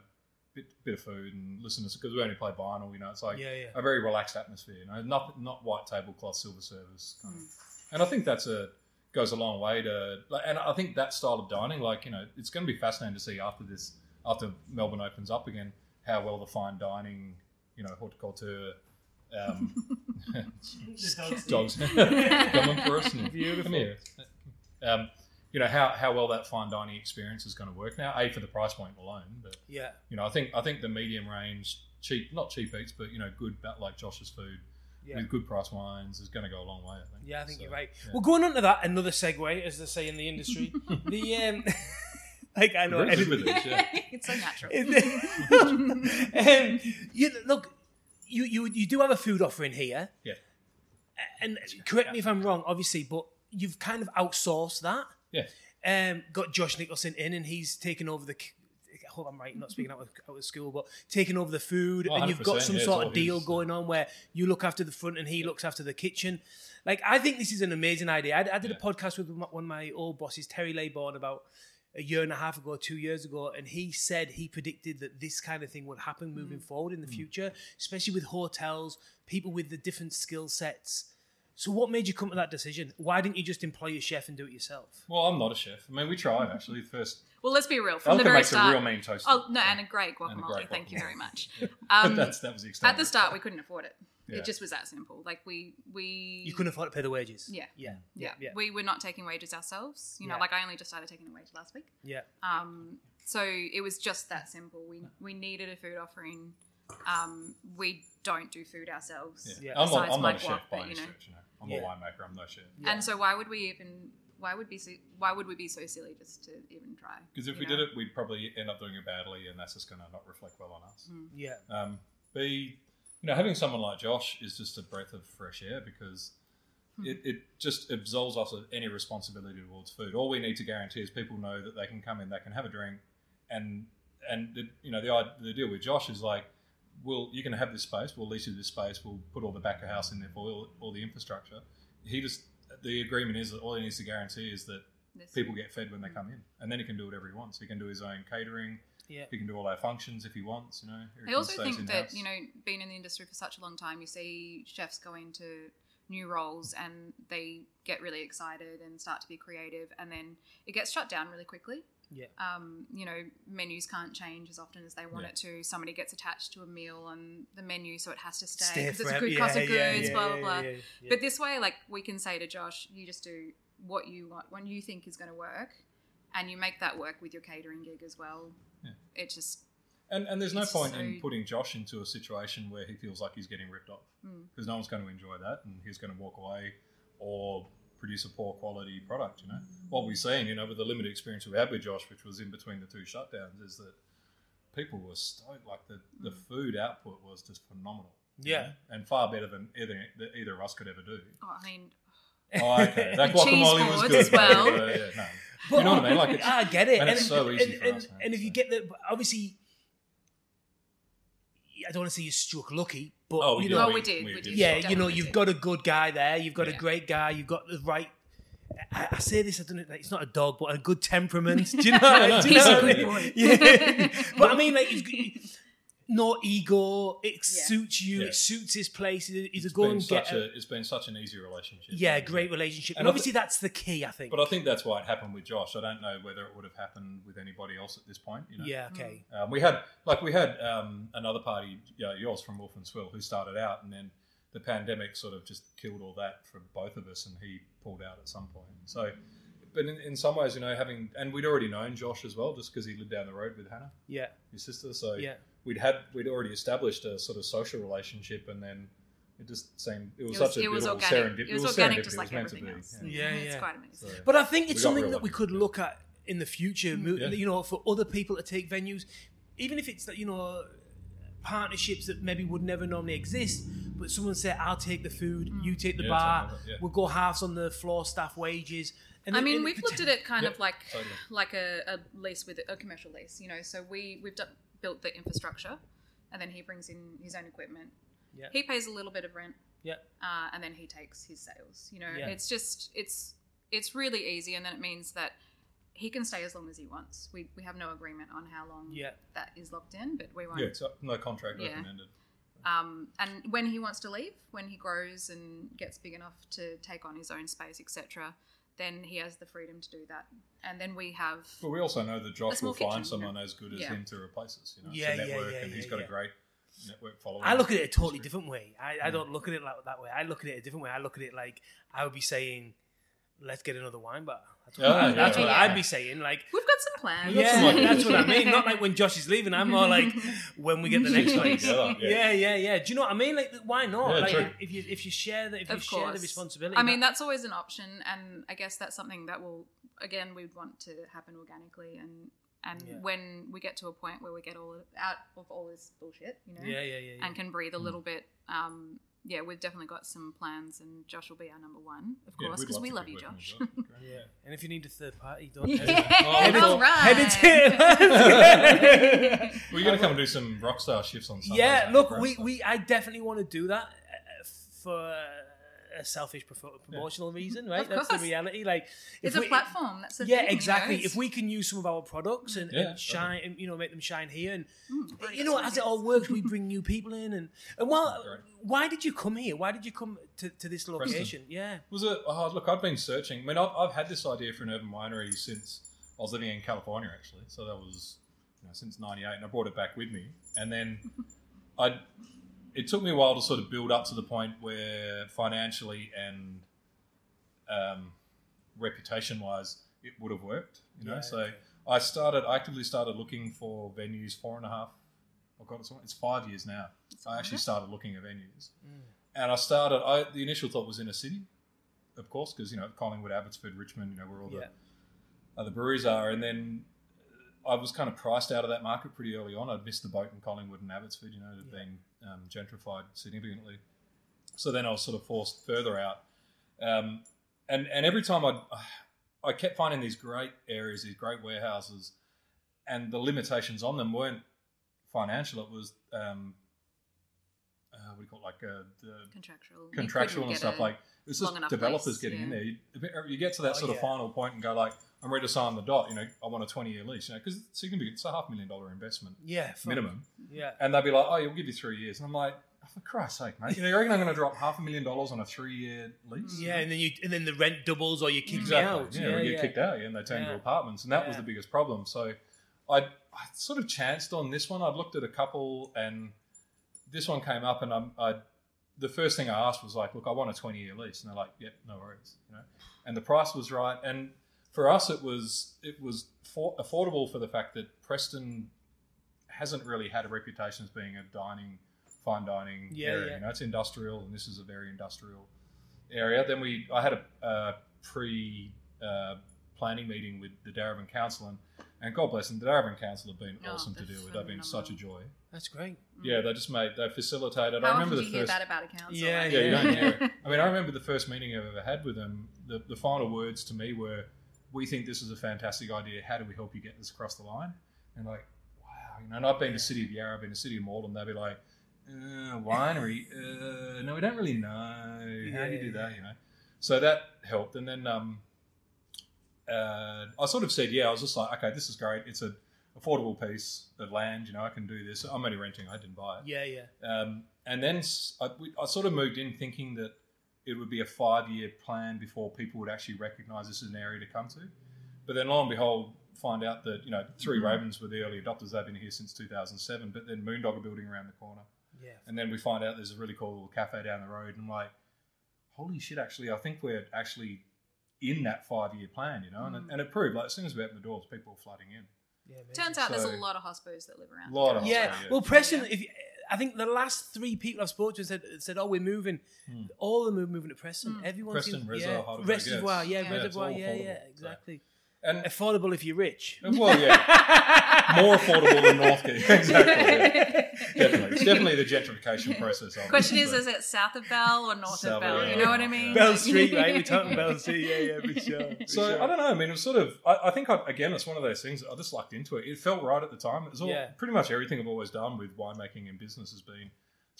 bit, bit of food, and listen to because we only play vinyl. You know, it's like Yeah, yeah. a very relaxed atmosphere. You know, not not white tablecloth, silver service. Kind Mm. of. And I think that's a goes a long way to. Like, and I think that style of dining, like you know, it's going to be fascinating to see after this, after Melbourne opens up again, how well the fine dining, you know, horticulture. Um, *laughs* dogs coming for us. And, Beautiful. Come here. Um, you know how, how well that fine dining experience is going to work now. A for the price point alone, but Yeah. you know I think I think the medium range, cheap not cheap eats, but you know good like Josh's food Yeah. with good price wines is going to go a long way. I think. Yeah, I think So, you're right. yeah. Well, going on to that, another segue, as they say in the industry. *laughs* the um, *laughs* like I know Very good this, yeah. *laughs* it's so natural. um, *laughs* you look, you, you you do have a food offering here. Yeah. And correct me if I'm wrong, obviously, but you've kind of outsourced that. Yeah. Um, got Josh Nicholson in, and he's taken over the. I hope I'm right, not speaking out of, out of school, but taking over the food, Oh, and you've got some yeah, sort of deal his, going on where you look after the front and he looks after the kitchen. Like, I think this is an amazing idea. I, I did a podcast with one of my old bosses, Terry Laybourne, about a year and a half ago, two years ago, and he said he predicted that this kind of thing would happen moving forward in the future, especially with hotels, people with the different skill sets. So, what made you come to that decision? Why didn't you just employ a chef and do it yourself? Well, I'm not a chef. I mean, we tried actually. First, well, let's be real. From the Elka very makes start. a real mean toast. Oh no, and a great And a guacamole. great Thank you very much. *laughs* but Um, that's that was the extent. at the start, we couldn't afford it. Yeah. It just was that simple. Like we we You couldn't afford to pay the wages. Yeah. Yeah. yeah, Yeah. we were not taking wages ourselves. You know, Yeah. like I only just started taking a wage last week. Yeah. Um, so it was just that simple. We we needed a food offering. Um, we don't do food ourselves. Yeah. Yeah. I'm not, I'm not a chef guac, by but, any you know. stretch. You know, I'm Yeah. a winemaker. I'm no chef. And so why would we even? Why would be so, why would we be so silly just to even try? Because if we know? did it, we'd probably end up doing it badly, and that's just going to not reflect well on us. Mm. Yeah. Um, B, you know, having someone like Josh is just a breath of fresh air because Hmm. it, it just absolves us of any responsibility towards food. All we need to guarantee is people know that they can come in, they can have a drink, and and the, you know the the deal with Josh is like, we'll you can have this space, we'll lease you this space, we'll put all the back of house in there for all, all the infrastructure. He just the agreement is that all he needs to guarantee is that This- people get fed when they come in, and then he can do whatever he wants. He can do his own catering. Yeah. He can do all our functions if he wants. You know. I also think that in-house. you know, being in the industry for such a long time, you see chefs go into new roles and they get really excited and start to be creative, and then it gets shut down really quickly. Yeah. Um, you know, menus can't change as often as they want Yeah. it to. Somebody gets attached to a meal on the menu, so it has to stay because it's a good cost of Yeah, yeah, goods, yeah, blah blah blah. yeah, yeah. But this way, like we can say to Josh, you just do what you want, what you think is going to work, and you make that work with your catering gig as well. Yeah. It just And, and there's no It's point in putting Josh into a situation where he feels like he's getting ripped off Mm. because no one's going to enjoy that and he's going to walk away or produce a poor quality product. You know, what we've seen, you know, with the limited experience we had with Josh, which was in between the two shutdowns, is that people were stoked. Like the, the Mm. food output was just phenomenal. you Yeah. know, and far better than either either of us could ever do. Oh, I mean, Oh, okay, *laughs* that Cheese guacamole was good. as well. but, yeah, no. you know what I mean? Like it's, I get it, and it's so easy and, for and, us, man, and if you get the obviously, I don't want to say you struck lucky, but Oh, you know, oh, we did, we, we did. did. yeah, Definitely you know, you've did. got a good guy there. You've got a great guy. You've got the right. I, I say this, I don't know. Like, it's not a dog, but a good temperament. Do you know? do you know what I mean? *laughs* Yeah, *laughs* but I mean, like, you've got, no ego. It suits you. Yeah. It suits his place. He's it's a go and get. A, a, it's been such an easy relationship. yeah, great relationship, and, And I obviously that's the key. I think. But I think that's why it happened with Josh. I don't know whether it would have happened with anybody else at this point. You know? yeah. Okay. Um, we had like we had um, another party, you know, yours from Wolf and Swill, who started out, and then the pandemic sort of just killed all that for both of us, and he pulled out at some point. So, but in, in some ways, you know, having and we'd already known Josh as well, just because he lived down the road with Hannah, Yeah. his sister. So Yeah. We'd had we'd already established a sort of social relationship, and then it just seemed it was, It was, such a it was organic. serendip- It was serendipity. organic, just like was everything else. yeah. Yeah, it's quite amazing. So- But I think it's something that we lucky. could look at in the future. Yeah. You know, for other people to take venues, even if it's that you know partnerships that maybe would never normally exist. But someone said, "I'll take the food, mm. you take the Yeah, bar. something like yeah. We'll go halves on the floor staff wages." And I it- mean, it- we've looked at it kind Yeah, of like totally. like a, a lease with a commercial lease, you know. So we we've done, built the infrastructure, and then he brings in his own equipment. Yeah. He pays a little bit of rent, Yeah, uh, and then he takes his sales. You know, Yeah. it's just it's it's really easy, and then it means that he can stay as long as he wants. We we have no agreement on how long Yeah. that is locked in, but we won't. Yeah, it's no contract Yeah. recommended. Um, and when he wants to leave, when he grows and gets big enough to take on his own space, etc., then he has the freedom to do that. And then we have But we also know that A Josh will find kitchen, someone you as good as Yeah. him to replace us. You know, Yeah, it's a yeah, network, yeah, and he's got yeah. a great network following. I look at it a totally Industry. different way. I, I don't look at it like that way. I look at it a different way. I look at it like I would be saying, "Let's get another wine bar." That's what, Yeah, I, that's yeah, what yeah. I'd be saying. Like, we've got some plans. yeah, some ideas. that's what I mean. Not like *laughs* when Josh is leaving. I'm more like when we get the next *laughs* Stitch place. Yeah. yeah. yeah, yeah, Do you know what I mean? Like, why not? Yeah, like, true. if you if you share the if you Of share the responsibility. I mean, that's always an option, and I guess that's something that will, again, we'd want to happen organically, and and Yeah. when we get to a point where we get all out of all this bullshit, you know, yeah, yeah, yeah. yeah. and can breathe a little bit. Um, yeah, we've definitely got some plans, and Josh will be our number one, of Yeah, course, because we love you, Josh. Yeah. And if you need a third party, don't Yeah, hesitate. *laughs* Oh, Head into- right. head We're going to come and do some rockstar shifts on Sundays. yeah, look, we, we I definitely want to do that uh, for a selfish promotional reason, right? Of That's the reality. Like, It's a we- platform. That's the yeah, thing, exactly. it's- If we can use some of our products and, Yeah, and shine, and, you know, make them shine here, and Mm, you know, as it all works, we bring new people in, and and well, *laughs* Great. why did you come here? Why did you come to, to this location? Yeah, Was it? Oh, look, I've been searching. I mean, I've, I've had this idea for an urban winery since I was living in California, actually. So that was you know, since '98, and I brought it back with me. And then *laughs* I, it took me a while to sort of build up to the point where financially and um, reputation-wise, it would have worked. You know, Yeah, so okay. I started I actively started looking for venues four and a half. Oh God, it's, it's five years now. I actually started looking at venues, Mm. and I started. I the initial thought was in a city, of course, because you know Collingwood, Abbotsford, Richmond, you know where all Yeah. the other breweries are, and then I was kind of priced out of that market pretty early on. I'd missed the boat in Collingwood and Abbotsford, you know, it had Yeah. been um, gentrified significantly. So then I was sort of forced further out, um, and and every time I I kept finding these great areas, these great warehouses, and the limitations on them weren't financial. It was um, uh, what do you call it, like uh, the contractual, contractual and stuff a- like it's just developers lease, getting in there. You, you get to that Oh, sort of final point and go like, I'm ready to sign the dot. You know, I want a 20 year lease. You know, because it's significant. It's a half million dollar investment yeah, minimum, Yeah, and they'll be like, oh, you'll give you three years, and I'm like. oh, For Christ's sake, mate! You know, you reckon I'm going to drop half a million dollars on a three-year lease? yeah, and then you and then the rent doubles or you kick exactly. out. Yeah, we get kicked out, yeah, and they turn Yeah. into apartments, and that was the biggest problem. So, I, I sort of chanced on this one. I'd looked at a couple, and this one came up, and I'm, I, the first thing I asked was like, "Look, I want a 20-year lease," and they're like, "Yep, no worries," you know. And the price was right, and for us, it was it was for, affordable for the fact that Preston hasn't really had a reputation as being a dining, fine dining Yeah, area. yeah. You know, it's industrial, and this is a very industrial area. Then we, I had a, a pre uh, planning meeting with the Darebin Council, and, And God bless them, the Darebin Council have been Oh, awesome to deal with. They've been such a joy. That's great. Yeah, they just made they facilitated. How I remember often the you first. hear that about a council? Yeah, Like- Yeah, you don't hear it. *laughs* I mean, I remember the first meeting I've ever had with them. The, the final words to me were, "We think this is a fantastic idea. How do we help you get this across the line?" And like, wow, you know. And I've been to City of Yarra, I've been to City of Malden. They'd be like, uh, "Winery? *laughs* Uh, no, we don't really know. How do you do that?" You know. So that helped, and then um, uh, I sort of said, "Yeah." I was just like, "Okay, this is great. It's a affordable piece of land. You know, I can do this. I'm only renting. I didn't buy it." Yeah, yeah. Um, and then I, we- I sort of moved in thinking that it would be a five year plan before people would actually recognise this as an area to come to. But then lo and behold, find out that, you know, 3 Mhm. Ravens were the early adopters. They've been here since 2007. But then Moondog are building around the corner. Yeah. And then we find out there's a really cool little cafe down the road. And I'm like, holy shit, actually, I think we're actually in that five year plan, you know? And, it, Mm. and it proved, like, as soon as we opened the doors, people were flooding in. yeah. Turns out there's a lot of hospos that live around. A lot of Yeah. hospos, yeah. Well, Preston, Yeah. if you, I think the last three people I've spoken to said said, "Oh, we're moving." Hmm. All of them are moving to Preston. Hmm. Everyone Preston, seems, Reservoir, yeah, Heidelberg, Reservoir, yeah, yeah, it's- yeah, it's Reservoir, yeah, affordable, yeah, exactly. And, Affordable if you're rich. Uh, well, yeah. *laughs* more affordable than Northcote. *laughs* exactly. yeah. Definitely. It's definitely the gentrification *laughs* process. Of Question is, is it south of Bell or north South of Bell? of You know what I yeah. mean? Bell Like- Street, right? We're talking Bell Street, yeah, yeah, for sure. for So sure. I don't know. I mean, it was sort of. I, I think I, again, it's one of those things. I just lucked into it. It felt right at the time. It was all Yeah. pretty much everything I've always done with winemaking and business has been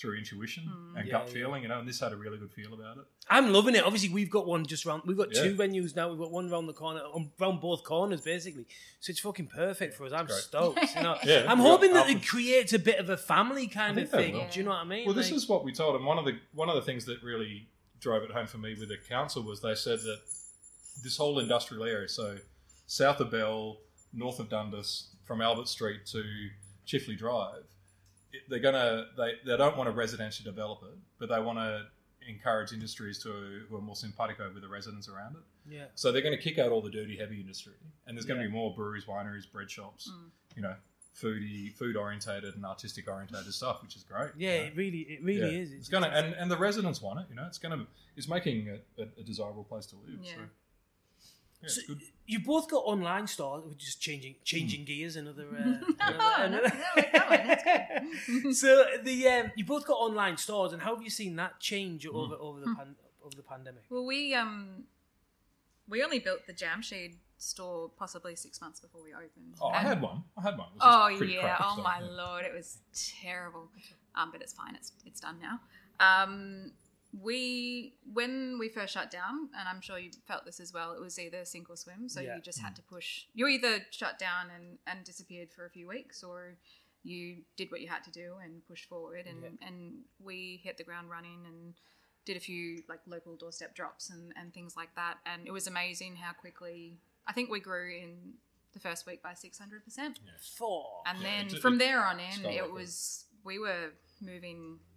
through intuition Mm. and Yeah, gut yeah. feeling. You know, and this had a really good feel about it. I'm loving it. Obviously, we've got one just round. We've got Yeah. two venues now. We've got one round the corner, on round both corners, basically. So it's fucking perfect for us. I'm Great. stoked. You know, *laughs* Yeah, I'm hoping that it creates a bit of a family kind of thing. will. Do you know what I mean? Well, this is what we told them. One of the one of the things that really drove it home for me with the council was they said that this whole industrial area, so south of Bell, north of Dundas, from Albert Street to Chifley Drive, it, they're gonna they, they don't want to residentially develop it, but they want to encourage industries to who are more simpatico with the residents around it. yeah. So they're going to kick out all the dirty heavy industry, and there's going to Yeah. be more breweries, wineries, bread shops, Mm. you know, foodie, food orientated and artistic orientated stuff, which is great. Yeah, you know? it really, it really Yeah. is. It's gonna and, and the residents want it. You know, it's gonna it's making it a, a desirable place to live. Yeah. So, yeah, So- good. you both got online stores. We're just changing changing gears. Another. Uh, *laughs* another- no, no, we're going, that's good. *laughs* so the um, you both got online stores, and how have you seen that change Hmm. over over the Hmm. pan, over the pandemic? Well, we um, we only built the Jamsheed store possibly six months before we opened. Oh, I had one. I had one. It was Oh just pretty yeah! oh so, my yeah. lord, it was terrible. Um, but it's fine. It's it's done now. Um, we when we first shut down, and I'm sure you felt this as well. It was either sink or swim. So Yeah. you just had to push. You either shut down and and disappeared for a few weeks, or you did what you had to do and pushed forward. And Yeah. and we hit the ground running and did a few like local doorstep drops and and things like that. And it was amazing how quickly. I think we grew in the first week by six hundred percent. Four. And Yeah, then from there on in, it was we were moving a,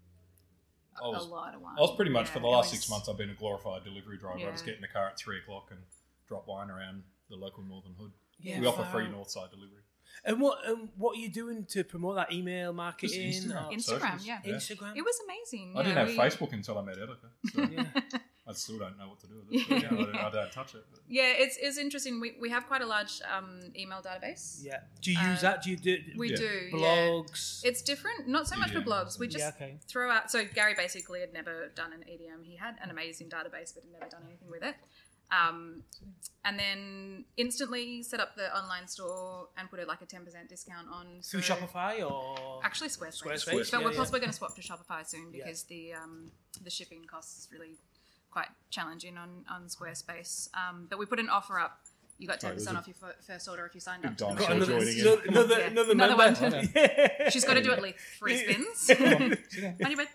I was- a lot of wine. I was pretty much Yeah, for the last was- six months. I've been a glorified delivery driver. I just Yeah. get in the car at three o'clock and drop wine around the local northern hood. Yeah, we offer far free out. north side delivery. And what um, what are you doing to promote that email marketing? Instagram. Instagram, Socials, yeah. Instagram. It was amazing. I didn't yeah, have we- Facebook until I met Elika. So Yeah. *laughs* I still don't know what to do with it. But, yeah, I, don't, I *laughs* don't touch it. But. Yeah, it's, it's interesting. We, we have quite a large um, email database. yeah. Do you use Uh, that? Do you do We Yeah. do. Yeah. blogs? It's different. Not so much for blogs. We just yeah. Okay. throw out. So Gary basically had never done an EDM. He had an amazing database, but had never done anything with it. Um, and then instantly set up the online store and put it like a ten percent discount on Through so- Shopify or Actually, Squarespace. Squarespace, but yeah, we're yeah. possibly going to swap to Shopify soon Yeah. because the um, the shipping costs is really quite challenging on on Squarespace. Um, but we put an offer up. You got ten percent a off your fir- first order if you signed up. To the dinosaur Got mailing another, joining list. in. another, Yeah. another, Another member. one. *laughs* Yeah. She's got to do at least three spins. Come on, sit down. On your bed.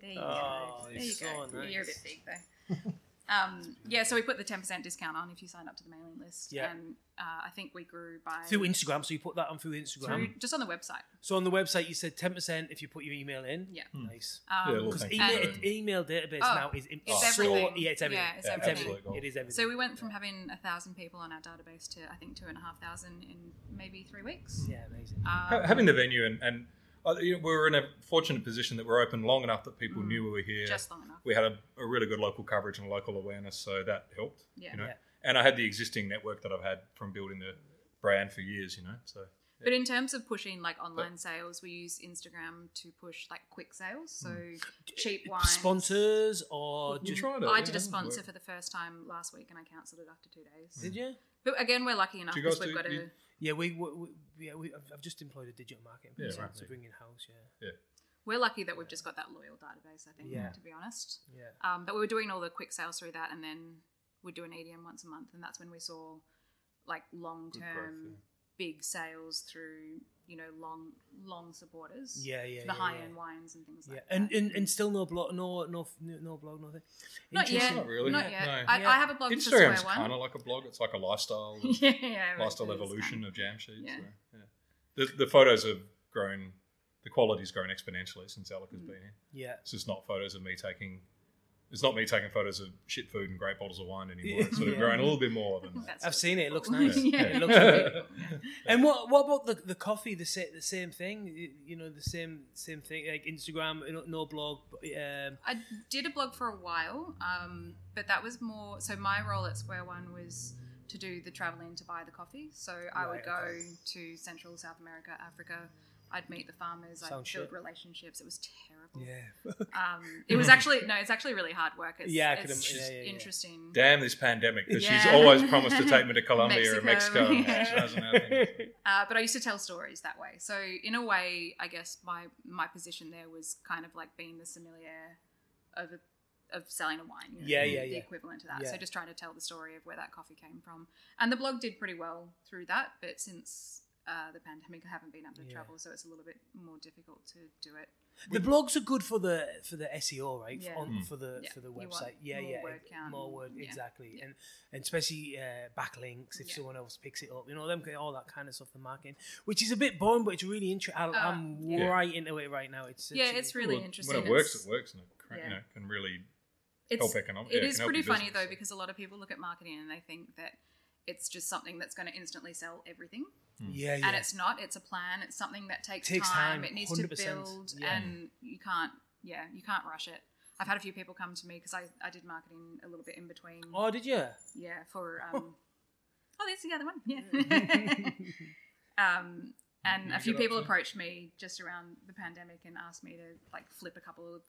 There you Oh, go. There it's you go. so You're a bit big though. Um, yeah, so we put the ten percent discount on if you sign up to the mailing list, Yeah. and uh, I think we grew by Through Instagram, so you put that on through Instagram. through- just on the website. So on the website, you said ten percent if you put your email in. Yeah. Nice. Um, Yeah, well, Because Thank email, and- email database Oh, now is it's so, everything. Yeah, it's everything. Yeah, it's Yeah, everything. absolute gold. It is everything. So we went from having a thousand people on our database to I think two and a half thousand in maybe three weeks. yeah, amazing. Um, Ha- having the venue and, and you know, we were in a fortunate position that we're open long enough that people Mm. knew we were here. just long enough. we had a, a really good local coverage and local awareness, so that helped. Yeah. You know? Yeah. And I had the existing network that I've had from building the brand for years, you know. So But in terms of pushing like online sales, we use Instagram to push like quick sales. So Hmm. cheap wine. Sponsors or we just tried it. I yeah, did a sponsor worked. for the first time last week, and I cancelled it after two days. did you? But again, we're lucky enough because we've do- got a. you- Yeah, we, we, we yeah we I've, I've just employed a digital marketing Yeah, person right. to bring in house. Yeah, Yeah. We're lucky that we've just got that loyal database. I think, Yeah. to be honest. yeah. Um, but we were doing all the quick sales through that, and then we'd do an EDM once a month, and that's when we saw like long term yeah. big sales through you know long long supporters. Yeah, yeah, for yeah, the high yeah. end wines and things Yeah, like and, that. and and still no blog, no no no blog, nothing. not yet, Interesting. Not really, not yet. No. I, Yeah. I have a blog for Instagram's Square kind of like a blog. It's like a lifestyle, *laughs* yeah, yeah, lifestyle it is evolution of jam sheets. Yeah. so, yeah. The, the photos have grown, the quality's grown exponentially since Alec has Mm. been here. Yeah, It's just not photos of me taking. It's not me taking photos of shit food and great bottles of wine anymore. It's sort of Yeah. grown a little bit more than that. That's I've seen it. It looks nice. yeah, It it looks looks *laughs* really really cool. Yeah. And what what about the the coffee? The sa- the same thing. You- You know, the same same thing. Like Instagram, no blog. But, um, I did a blog for a while, um, but that was more. So my role at Square One was to do the traveling to buy the coffee. So I would go okay. to Central South America, Africa. I'd meet the farmers. I'd Sounds build shit. relationships. It was terrible. yeah. *laughs* Um, *laughs* it was actually no. It's actually really hard work. It's, Yeah, I could it's im- yeah, yeah, yeah. interesting. Damn this pandemic! Because she's Yeah. always promised to take me to *laughs* Colombia or Mexico, Mexico. yeah. She hasn't happened. Uh, but I used to tell stories that way. So in a way, I guess my my position there was kind of like being the sommelier of a, of selling a wine. you know, Yeah, the, yeah, the yeah. equivalent to that. Yeah. So just trying to tell the story of where that coffee came from. And the blog did pretty well through that, but since uh, the pandemic, I haven't been able to Yeah. travel, so it's a little bit more difficult to do it. The blogs are good for the for the SEO, right? Yeah. On, Mm. For the Yeah, for the website. Yeah, more yeah. word count more word, yeah. exactly. Yeah. And and especially uh, backlinks if Yeah. someone else picks it up. You know, them all that kind of stuff. The marketing, which is a bit boring, but it's really interesting. Uh, I'm yeah. right into it right now. It's Yeah, it's- it's really Well, interesting. When it works, It's- it works, and it cra- Yeah. you know, can really it's, help economic. It yeah, is pretty funny business. though because a lot of people look at marketing and they think that it's just something that's going to instantly sell everything, yeah, yeah. and it's not. It's a plan. It's something that takes, Takes time. time, It needs to 100%, build, yeah. and you can't. Yeah, you can't rush it. I've had a few people come to me because I, I did marketing a little bit in between. oh, did you? Yeah, for um. oh, there's the other one. Yeah. *laughs* *laughs* um, and You a few people approached me just around the pandemic and asked me to like flip a couple of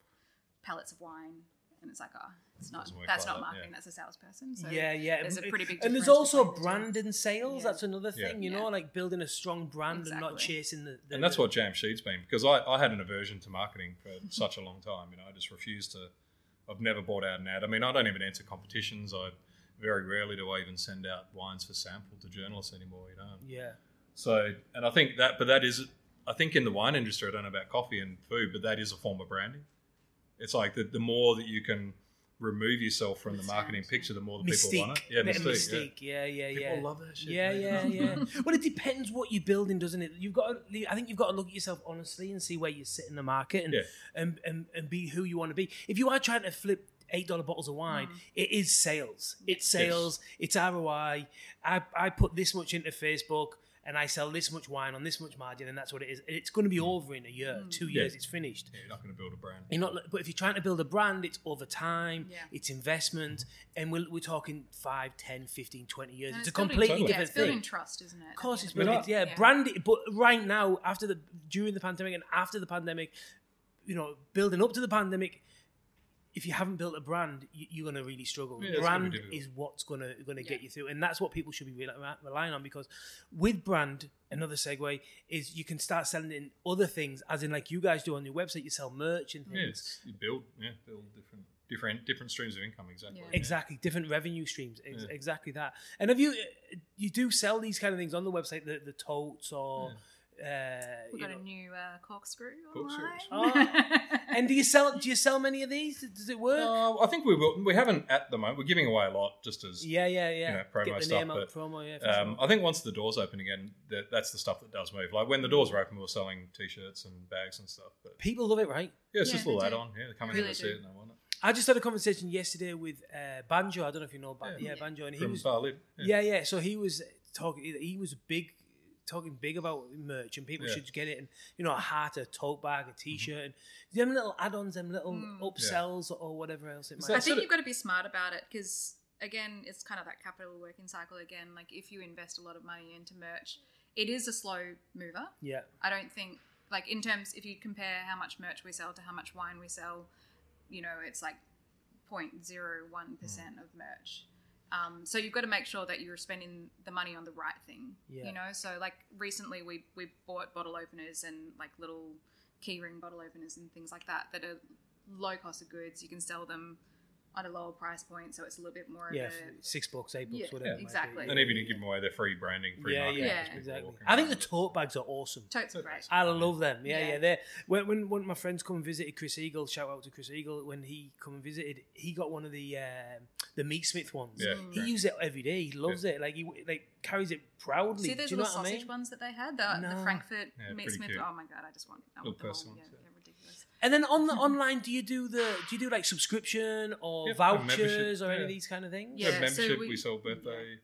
pallets of wine, and it's like, oh, it's not. That's like not that, marketing. yeah. That's a salesperson. So yeah, yeah. there's a pretty big and there's also between the two. brand and sales. Yeah. That's another Yeah. thing, you Yeah. know, like building a strong brand and not chasing the. the and that's the- what Jamsheed's been because I, I had an aversion to marketing for such a long time. You know, I just refused to. I've never bought out an ad. I mean, I don't even enter competitions. I very rarely do I even send out wines for sample to journalists anymore. You know, Yeah. so and I think that, but that is, I think in the wine industry, I don't know about coffee and food, but that is a form of branding. It's like the, the more that you can remove yourself from the marketing picture, the more the people want it. Yeah, mystique. mystique. Yeah, yeah, Yeah. yeah. People love that shit. Yeah, mate. yeah, yeah. *laughs* well, it depends what you're building, doesn't it? You've got. To, I think you've got to look at yourself honestly and see where you sit in the market and Yeah. and, and, and be who you want to be. If you are trying to flip eight dollar bottles of wine, Mm. it is sales. It's sales. It's ROI. I I put this much into Facebook. And I sell this much wine on this much margin, and that's what it is. It's going to be over in a year, Mm. two Yeah. years. It's finished. Yeah, you're not going to build a brand. You're not, but if you're trying to build a brand, it's over time, Yeah. it's investment, and we're, we're talking 5, 10, 15, 20 years. And it's, a building- completely Totally. yeah, different it's building thing. trust, isn't it? Of course, it's building, yeah, Yeah. brand. But right now, after the during the pandemic and after the pandemic, you know, building up to the pandemic, if you haven't built a brand, you, you're going to really struggle. Yeah, it's gonna be brand is what's going to going to Yeah. get you through, and that's what people should be rely- relying on because with brand, another segue is you can start selling in other things, as in like you guys do on your website, you sell merch and things. Yeah, you build, yeah, build different, different, different streams of income. Exactly. Yeah. Exactly, different revenue streams. Ex- Yeah. Exactly that. And have you, you do sell these kind of things on the website, the, the totes or, uh, We've got know- a new uh, corkscrew Corkscrews. online. *laughs* and do you sell? Do you sell many of these? Does it work? Uh, I think we will. We haven't at the moment. We're giving away a lot, just as yeah, yeah, yeah. you know, promo Get the stuff, name out, but, promo. Yeah, Um, sure. I think once the doors open again, that, that's the stuff that does move. Like when the doors are open, we are selling t-shirts and bags and stuff. But People love it, right? yeah, it's Yeah, just a little add-on. Yeah, they come in Really and see it and they want it. I just had a conversation yesterday with uh, Banjo. I don't know if you know, Ban- Yeah. yeah, Banjo, and he From was Bar Lib. yeah. yeah, So he was talking. He was a big, talking big about merch, and people Yeah. should get it. And you know, a hat, a tote bag, a t-shirt, and them little add-ons, them little Mm. upsells or whatever else it Is might. that I think of- you've got to be smart about it because again, it's kind of that capital working cycle again. Like if you invest a lot of money into merch, it is a slow mover. Yeah. I don't think like in terms if you compare how much merch we sell to how much wine we sell, you know, it's like 0.01 percent of merch. Um, so you've got to make sure that you're spending the money on the right thing. Yeah. You know, so like recently we we bought bottle openers and like little keyring bottle openers and things like that that are low cost of goods. You can sell them at a lower price point, so it's a little bit more Yeah, of f- a six bucks, eight bucks, Yeah, whatever. it might exactly. And even you give them away their free branding, free Yeah, marketing. yeah, as people exactly. I think the around. tote bags are awesome. totes are great. I love them. Yeah, yeah. Yeah. They're when, when one of my friends come and visited Chris Eagle. Shout out to Chris Eagle when he come and visited. He got one of the um, the Meatsmith ones. Yeah, He yeah. uses it every day. He loves it. Like he like carries it proudly. See those Do you know little what I sausage mean? ones that they had, the, No. the Frankfurt Yeah, Meatsmith. cute. Oh my god, I just want, I Little want them all. personal, Yeah, yeah. they're ridiculous. And then on the online, do you do the do you do like subscription or Yeah, vouchers membership, or any yeah. of these kind of things? We have Yeah, so membership, we- we, sell birthday.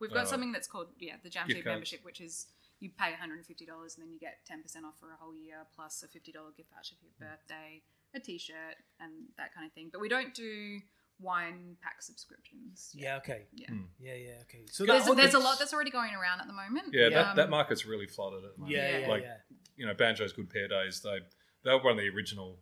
We've got Uh, something that's called yeah the Jam gift Sheet cards. membership, which is you pay one hundred and fifty dollars and then you get ten percent off for a whole year plus a fifty dollar gift voucher for your birthday, a T-shirt, and that kind of thing. But we don't do wine pack subscriptions. Yeah. Okay. Yeah. Hmm. Yeah. Yeah. Okay. So There's, that- there's a lot that's already going around at the moment. Yeah, that, Um, that market's really flooded at the moment. Yeah. Yeah. like, yeah. you know, Banjo's Good Pair Days, they, they were one of the original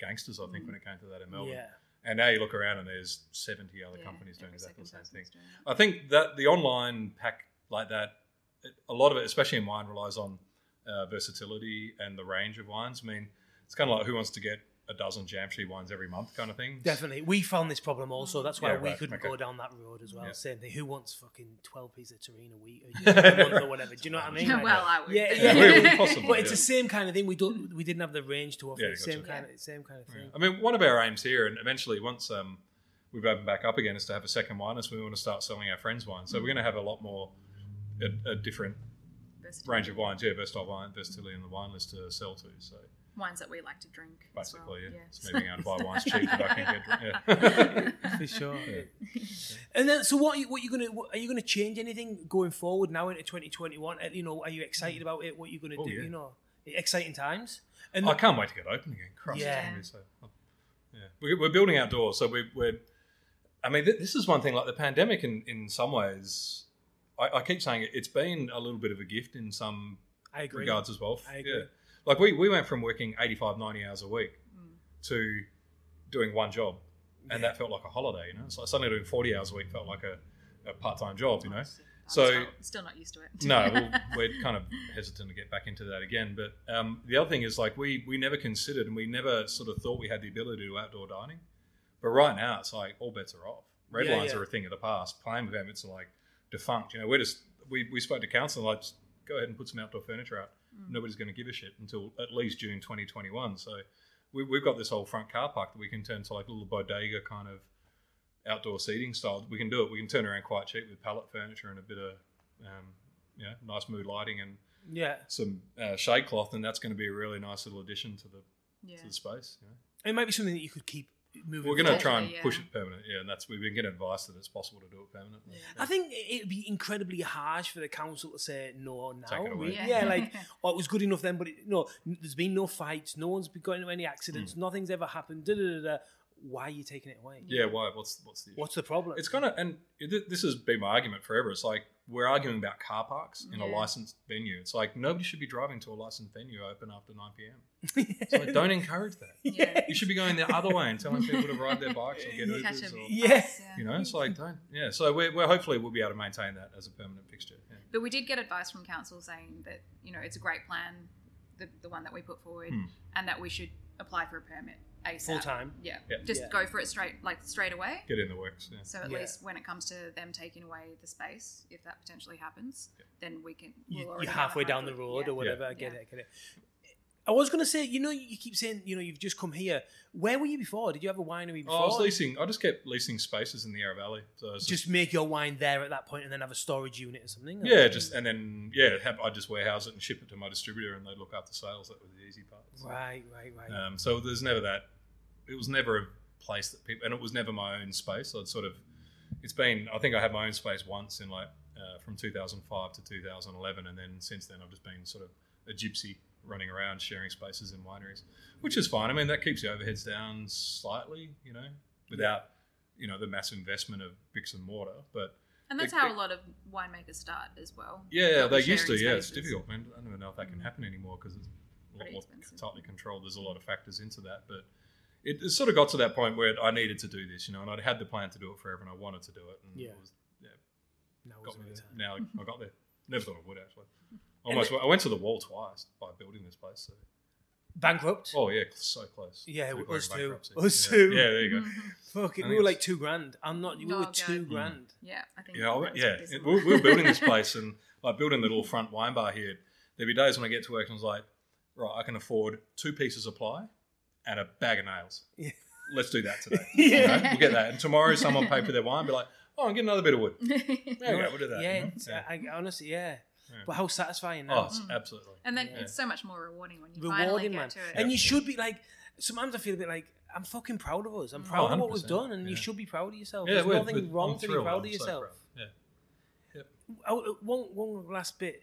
gangsters, I think, when it came to that in Melbourne. Yeah. And now you look around and there's 70 other yeah, companies doing exactly the same thing. person's doing that. I think that the online pack like that, it, a lot of it, especially in wine, relies on uh, versatility and the range of wines. I mean, it's kind of like who wants to get a dozen Jamsheed wines every month kind of thing. Definitely. We found this problem also. That's why Yeah, we right, couldn't okay. go down that road as well. Yeah. Same thing. Who wants fucking 12 pieces of terrine a week a month or whatever? Do you know what I mean? Like- *laughs* well, I would. yeah, but- yeah. we- we possibly- But it's yeah. the same kind of thing. We don't. We didn't have the range to offer. Yeah, the same kind of same kind of thing. I mean, one of our aims here, and eventually once um, we've opened back up again, is to have a second wine list. We want to start selling our friends' wine. So we're going to have a lot more, a, a different range of wines. Yeah, versatile wine, versatility in the wine list to sell to. So wines that we like to drink. as well, basically, yeah, yeah. it's me being to buy *laughs* wines cheap that I can get. Yeah. *laughs* For sure. Yeah. And then, so what? Are you, what you gonna? What, are you gonna change anything going forward now into 2021? Uh, You know, are you excited about it? What are you gonna Oh, do? yeah. You know, exciting times. And I can't wait to get open again. Christ, Yeah. it's so- yeah. We're, we're building outdoors, so we're, we're. I mean, th- this is one thing. Like the pandemic, in in some ways, I, I keep saying it, it's been a little bit of a gift in some I agree. regards as well. I agree. Yeah. Like we, we went from working 85, 90 hours a week Mm. to doing one job. And Yeah. that felt like a holiday, you know? So suddenly doing 40 hours a week felt like a, a part time job, you know? So- still, still not used to it. No, *laughs* well, we're kind of hesitant to get back into that again. But um, the other thing is, like, we, we never considered and we never sort of thought we had the ability to do outdoor dining. But right now, it's like all bets are off. Red Yeah, wines yeah. are a thing of the past. Playing with permits are like defunct. You know, we're just, we, we spoke to council, like, just go ahead and put some outdoor furniture out. Mm. Nobody's going to give a shit until at least June 2021. So we, we've got this whole front car park that we can turn to like a little bodega kind of outdoor seating style. We can do it. We can turn around quite cheap with pallet furniture and a bit of, um, you know, nice mood lighting and Yeah, some uh, shade cloth, and that's going to be a really nice little addition to the Yeah. to the space. You know? it might be something that you could keep moving. We're going to try and Totally, push it permanent, yeah, and that's we've been getting advice that it's possible to do it permanently. Yeah. I think it'd be incredibly harsh for the council to say no now. Take it away. really. Yeah. Yeah. like *laughs* oh, it was good enough then, but it, no, there's been no fights, no one's been got into any accidents, mm. nothing's ever happened. Da, da, da, da. Why are you taking it away? Yeah, why? What's what's the issue? What's the problem? It's kind of, and th- this has been my argument forever. It's like we're arguing about car parks in a licensed venue. It's like nobody should be driving to a licensed venue open after 9 p.m. *laughs* It's like, don't encourage that. Yeah. You should be going the other way and telling people to ride their bikes or *laughs* get Catch Ubers a or, Yeah. you know, it's like, don't, yeah. So we're, we're hopefully we'll be able to maintain that as a permanent fixture. Yeah. But we did get advice from council saying that you know it's a great plan, the, the one that we put forward, Hmm. and that we should apply for a permit ASAP. Full time. Yeah. Yeah. Just Yeah. go for it straight, like straight away. Get in the works. Yeah. So at Yeah. least when it comes to them taking away the space, if that potentially happens, then we can. You, we'll already you're halfway down the road yeah. or whatever. I get Yeah. it. I get it. I was going to say, you know, you keep saying, you know, you've just come here. Where were you before? Did you have a winery before? Oh, I was leasing. I just kept leasing spaces in the Yarra Valley. So it was just make your wine there at that point and then have a storage unit or something? or- yeah, just and then yeah, have, I just warehouse it and ship it to my distributor, and they look after sales. That was the easy part. Right, right, right. Um, so there's never that. It was never a place that people, and it was never my own space. It's sort of, it's been. I think I had my own space once in like uh, from 2005 to 2011, and then since then I've just been sort of a gypsy running around sharing spaces in wineries, which is fine. I mean that keeps the overheads down slightly, you know, without. you know the massive investment of bricks and mortar. But And that's They- how they- a lot of winemakers start as well. yeah, they used to. sharing Yeah, it's spaces. difficult, man. I don't even know if that can happen anymore because it's a lot more tightly controlled. There's a lot of factors into that, but it, it sort of got to that point where I needed to do this, you know, and I'd had the plan to do it forever, and I wanted to do it. And Yeah. it was, yeah, No, it got me there. Now I got there. *laughs* Never thought I would actually. Almost. I went to the wall twice by building this place. So. Bankrupt. Oh yeah, so close. Yeah, To us declaring too. bankruptcy. Us yeah. too. Yeah, there you go. *laughs* Fuck it, we were like two grand. I'm not. We Oh, were God. two grand. Yeah, I think. Yeah, I went, yeah. It- we, we were building this *laughs* place and like building the little front wine bar here. There'd be days when I get to work and I was like, right, I can afford two pieces of ply and a bag of nails. Yeah. Let's do that today. *laughs* Yeah. You know, we'll get that. And tomorrow, someone pay for their wine. and Be like, oh, I'm getting another bit of wood. There you You go. We'll do that. Yeah, you know? yeah. I, I, honestly, yeah. Yeah. But how satisfying Oh, now. it's absolutely. and then Yeah. it's so much more rewarding when you finally rewarding, get man. to it. And you should be like. Sometimes I feel a bit like I'm fucking proud of us. I'm Mm. proud Oh, of what we've done, and you should be proud of yourself. Yeah, There's nothing we're- wrong I'm to be proud I'm of so yourself. proud. Yeah. Oh, one, one last bit.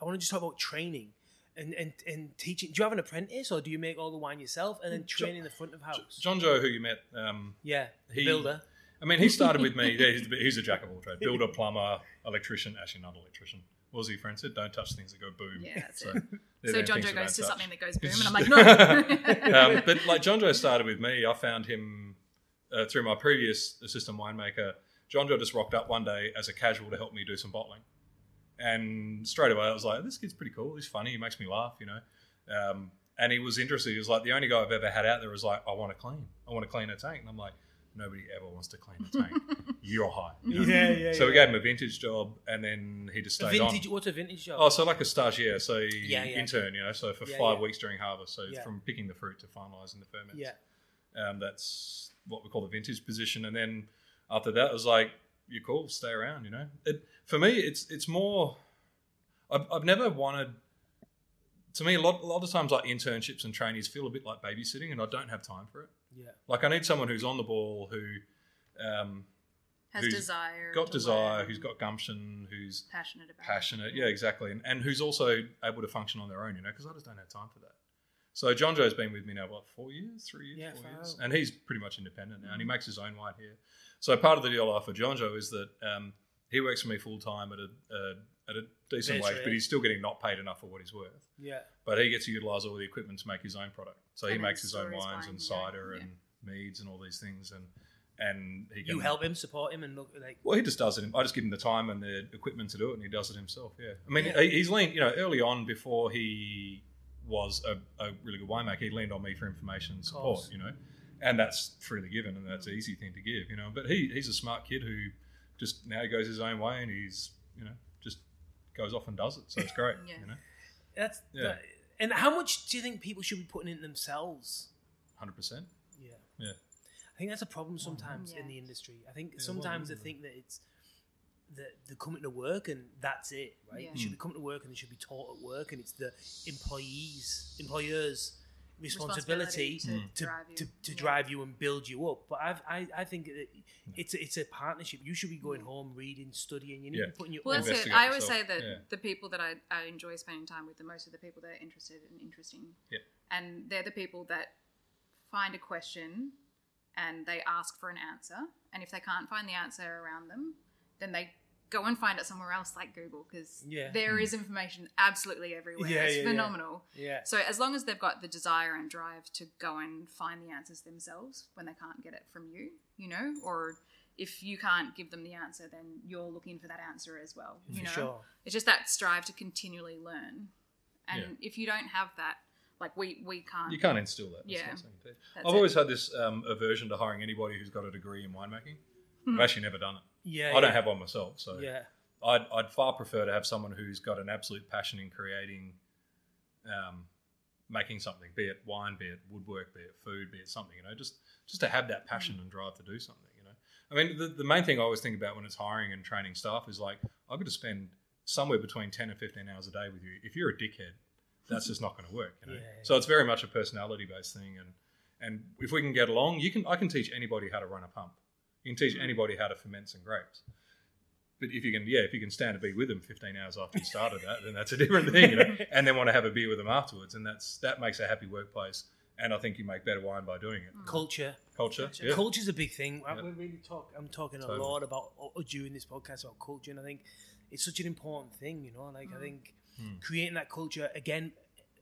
I want to just talk about training and, and, and teaching. Do you have an apprentice, or do you make all the wine yourself and then Jo- train in the front of house? John Joe, who you met, um, yeah, the he- builder. I mean, he started with me. *laughs* Yeah, he's, a he's a jack of all trades: builder, plumber, electrician. Actually, not electrician. What was he friend said? Don't touch things that go boom. Yeah, that's so, it. So the John Joe goes to touch. something that goes boom, and I'm *laughs* like, no. *laughs* um, but like John Joe started with me, I found him uh, through my previous assistant winemaker. John Joe just rocked up one day as a casual to help me do some bottling, and straight away I was like, "This kid's pretty cool. He's funny. He makes me laugh, you know." Um, and he was interested. He was like, "The only guy I've ever had out there was like, I want to clean. I want to clean a tank." And I'm like, "Nobody ever wants to clean a tank. *laughs* You're high." you know? Yeah, yeah. So we gave him a vintage job, and then he just A stayed on. vintage. What's a vintage job? Oh, so like a stagiaire, so Yeah, yeah. intern, you know, so for Yeah, five yeah. weeks during harvest, so Yeah. from picking the fruit to finalising the ferments. yeah. Um, that's what we call the vintage position, and then after that, it was like, "You're cool, stay around." You know, it, for me, it's it's more. I've, I've never wanted. To me, a lot, a lot of times, like internships and trainees feel a bit like babysitting, and I don't have time for it. Yeah. Like, I need someone who's on the ball, who um, Has Who's desire. got desire, learn, who's got gumption, who's passionate about. it. passionate. Yeah, exactly. And, and who's also able to function on their own, you know, because I just don't have time for that. So John Joe's been with me now, what, four years, three years, Yeah, four years? out. And he's pretty much independent now, and he makes his own wine here. So part of the deal I offer John Joe is that um, he works for me full time at a, uh, at a decent Fair wage, trade. but he's still getting not paid enough for what he's worth. Yeah. But he gets to utilise all the equipment to make his own product. So he And then makes his own store his wines wine, and yeah, cider yeah. and meads and all these things, and and he can You help him, support him, and look like. well, he just does it. I just give him the time and the equipment to do it, and he does it himself. Yeah, I mean, Yeah. he he's leaned. You know, early on before he was a, a really good winemaker, he leaned on me for information and support. course. You know, and that's freely given, and that's an easy thing to give. You know, but he he's a smart kid who just now he goes his own way, and he's you know just goes off and does it. So it's great. *laughs* Yeah. You know, That's. Yeah. that- and how much do you think people should be putting in themselves? hundred percent. Yeah. Yeah. I think that's a problem mm, sometimes in the industry. I think Yeah, sometimes they well, think that it's that they're coming to work and that's it, right? Yeah. They should mm. be coming to work and they should be taught at work, and it's the employees, employers' responsibility, to, Mm. to, drive you. to, to Yeah. drive you and build you up. But I've, I I think that it's a, it's a partnership. You should be going home, reading, studying. You need Yeah. to be putting your Well, that's it. I always yourself. say that Yeah. the people that I, I enjoy spending time with the most are the people that are interested and interesting. Yeah. And they're the people that find a question and they ask for an answer. And if they can't find the answer around them, then they go and find it somewhere else, like Google, because Yeah. there is information absolutely everywhere. Yeah, it's yeah, yeah. phenomenal. yeah. So as long as they've got the desire and drive to go and find the answers themselves when they can't get it from you, you know, or if you can't give them the answer, then you're looking for that answer as well. You For know, sure. it's just that strive to continually learn. And if you don't have that, like we we can't. You can't instill that. That's Yeah. I'm saying too. That's I've it. always had this um, aversion to hiring anybody who's got a degree in winemaking. I've actually never done it. Yeah. I don't have one myself, so Yeah. I'd, I'd far prefer to have someone who's got an absolute passion in creating, um, making something, be it wine, be it woodwork, be it food, be it something. You know, just just to have that passion Mm. and drive to do something. You know, I mean, the, the main thing I always think about when it's hiring and training staff is like I've got to spend somewhere between ten and fifteen hours a day with you. If you're a dickhead, that's just not going to work. You know, Yeah, *laughs* yeah. so it's very much a personality based thing, and and if we can get along, you can I can teach anybody how to run a pump. You can teach Mm. anybody how to ferment some grapes. But if you can, yeah, if you can stand to be with them 15 hours after you started that, then that's a different thing, you know. *laughs* And then want to have a beer with them afterwards, and that's that makes a happy workplace and I think you make better wine by doing it. Culture. Culture, Culture. yeah. Culture's a big thing. I- Yeah. We're really talk. I'm talking Totally. a lot about during this podcast about culture, and I think it's such an important thing. You know, like I think Hmm. creating that culture again,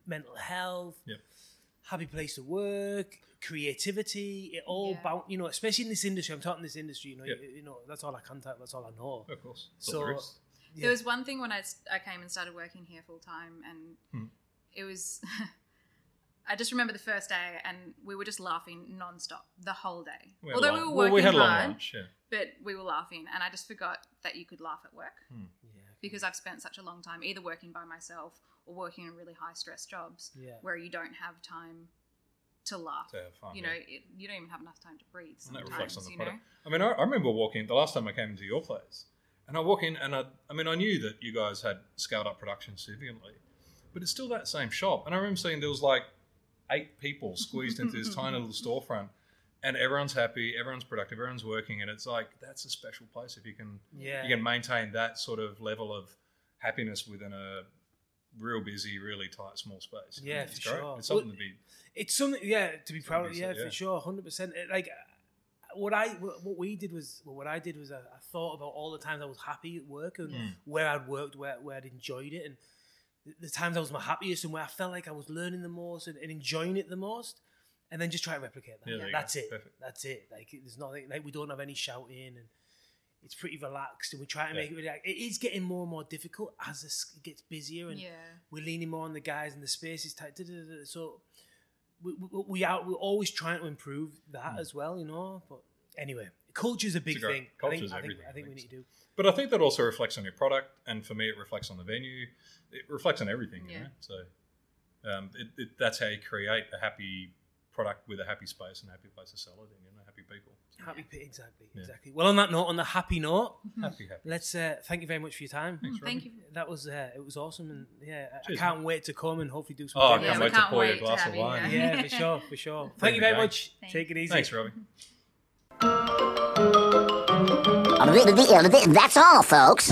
mental health, Yep. Happy place to work, creativity. It all Yeah. about you know, especially in this industry. I'm talking this industry. You know, Yep. you, you know that's all I can tell. That's all I know. Of course. That's So- all there is. There was one thing when I, I came and started working here full time, and Hmm. it was. *laughs* I just remember the first day, and we were just laughing nonstop the whole day. We Although a we long- were well, working we had a long hard, lunch, yeah. but we were laughing, and I just forgot that you could laugh at work Yeah. because I've spent such a long time either working by myself or working in really high stress jobs Yeah. where you don't have time to laugh. To have fun, you yeah. know, it, you don't even have enough time to breathe. And that Sometimes, reflects on the you product. know. I mean, I, I remember walking the last time I came into your place, and I walk in, and I, I mean, I knew that you guys had scaled up production significantly, but it's still that same shop. And I remember seeing there was like eight people squeezed into this *laughs* tiny little storefront, and everyone's happy, everyone's productive, everyone's working, and it's like that's a special place if you can Yeah. you can maintain that sort of level of happiness within a real busy, really tight, small space. Yeah, it's for great. sure. It's something Well, to be. It's something, yeah, to be proud of. Something Yeah, for sure, hundred percent. Like what I, what we did was, what I did was, I, I thought about all the times I was happy at work and Mm. where I'd worked, where where I'd enjoyed it, and the, the times I was my happiest and where I felt like I was learning the most and, and enjoying it the most, and then just try to replicate that. Yeah, you That's go. it. Perfect. That's it. Like there's nothing. Like we don't have any shouting and. It's pretty relaxed, and we try to Yeah. make it really. It is getting more and more difficult as this it gets busier, and Yeah. we're leaning more on the guys and the space is tight. da, da, da, da. So we, we, we are we're always trying to improve that as well, you know. But anyway, culture's a big a thing. I culture's think, I think, everything, I think I we need to do. But I think that also reflects on your product, and for me, it reflects on the venue. It reflects on everything. You Yeah. know? So um, it, it, that's how you create a happy product with a happy space and a happy place to sell it in. You know, happy people. Happy, pe- exactly, Yeah. exactly. Well, on that note, on the happy note, Happy, happy. let's uh, thank you very much for your time. Thanks, Thank you. That was uh, it was awesome, and yeah, I- Cheers, I can't wait to come and hopefully do some. Oh, I can't we wait to can't pour you a glass of wine. yeah. yeah, for sure, for sure. Bring Thank you very back. much. Thank Take it easy. Thanks, Robbie. That's all, folks.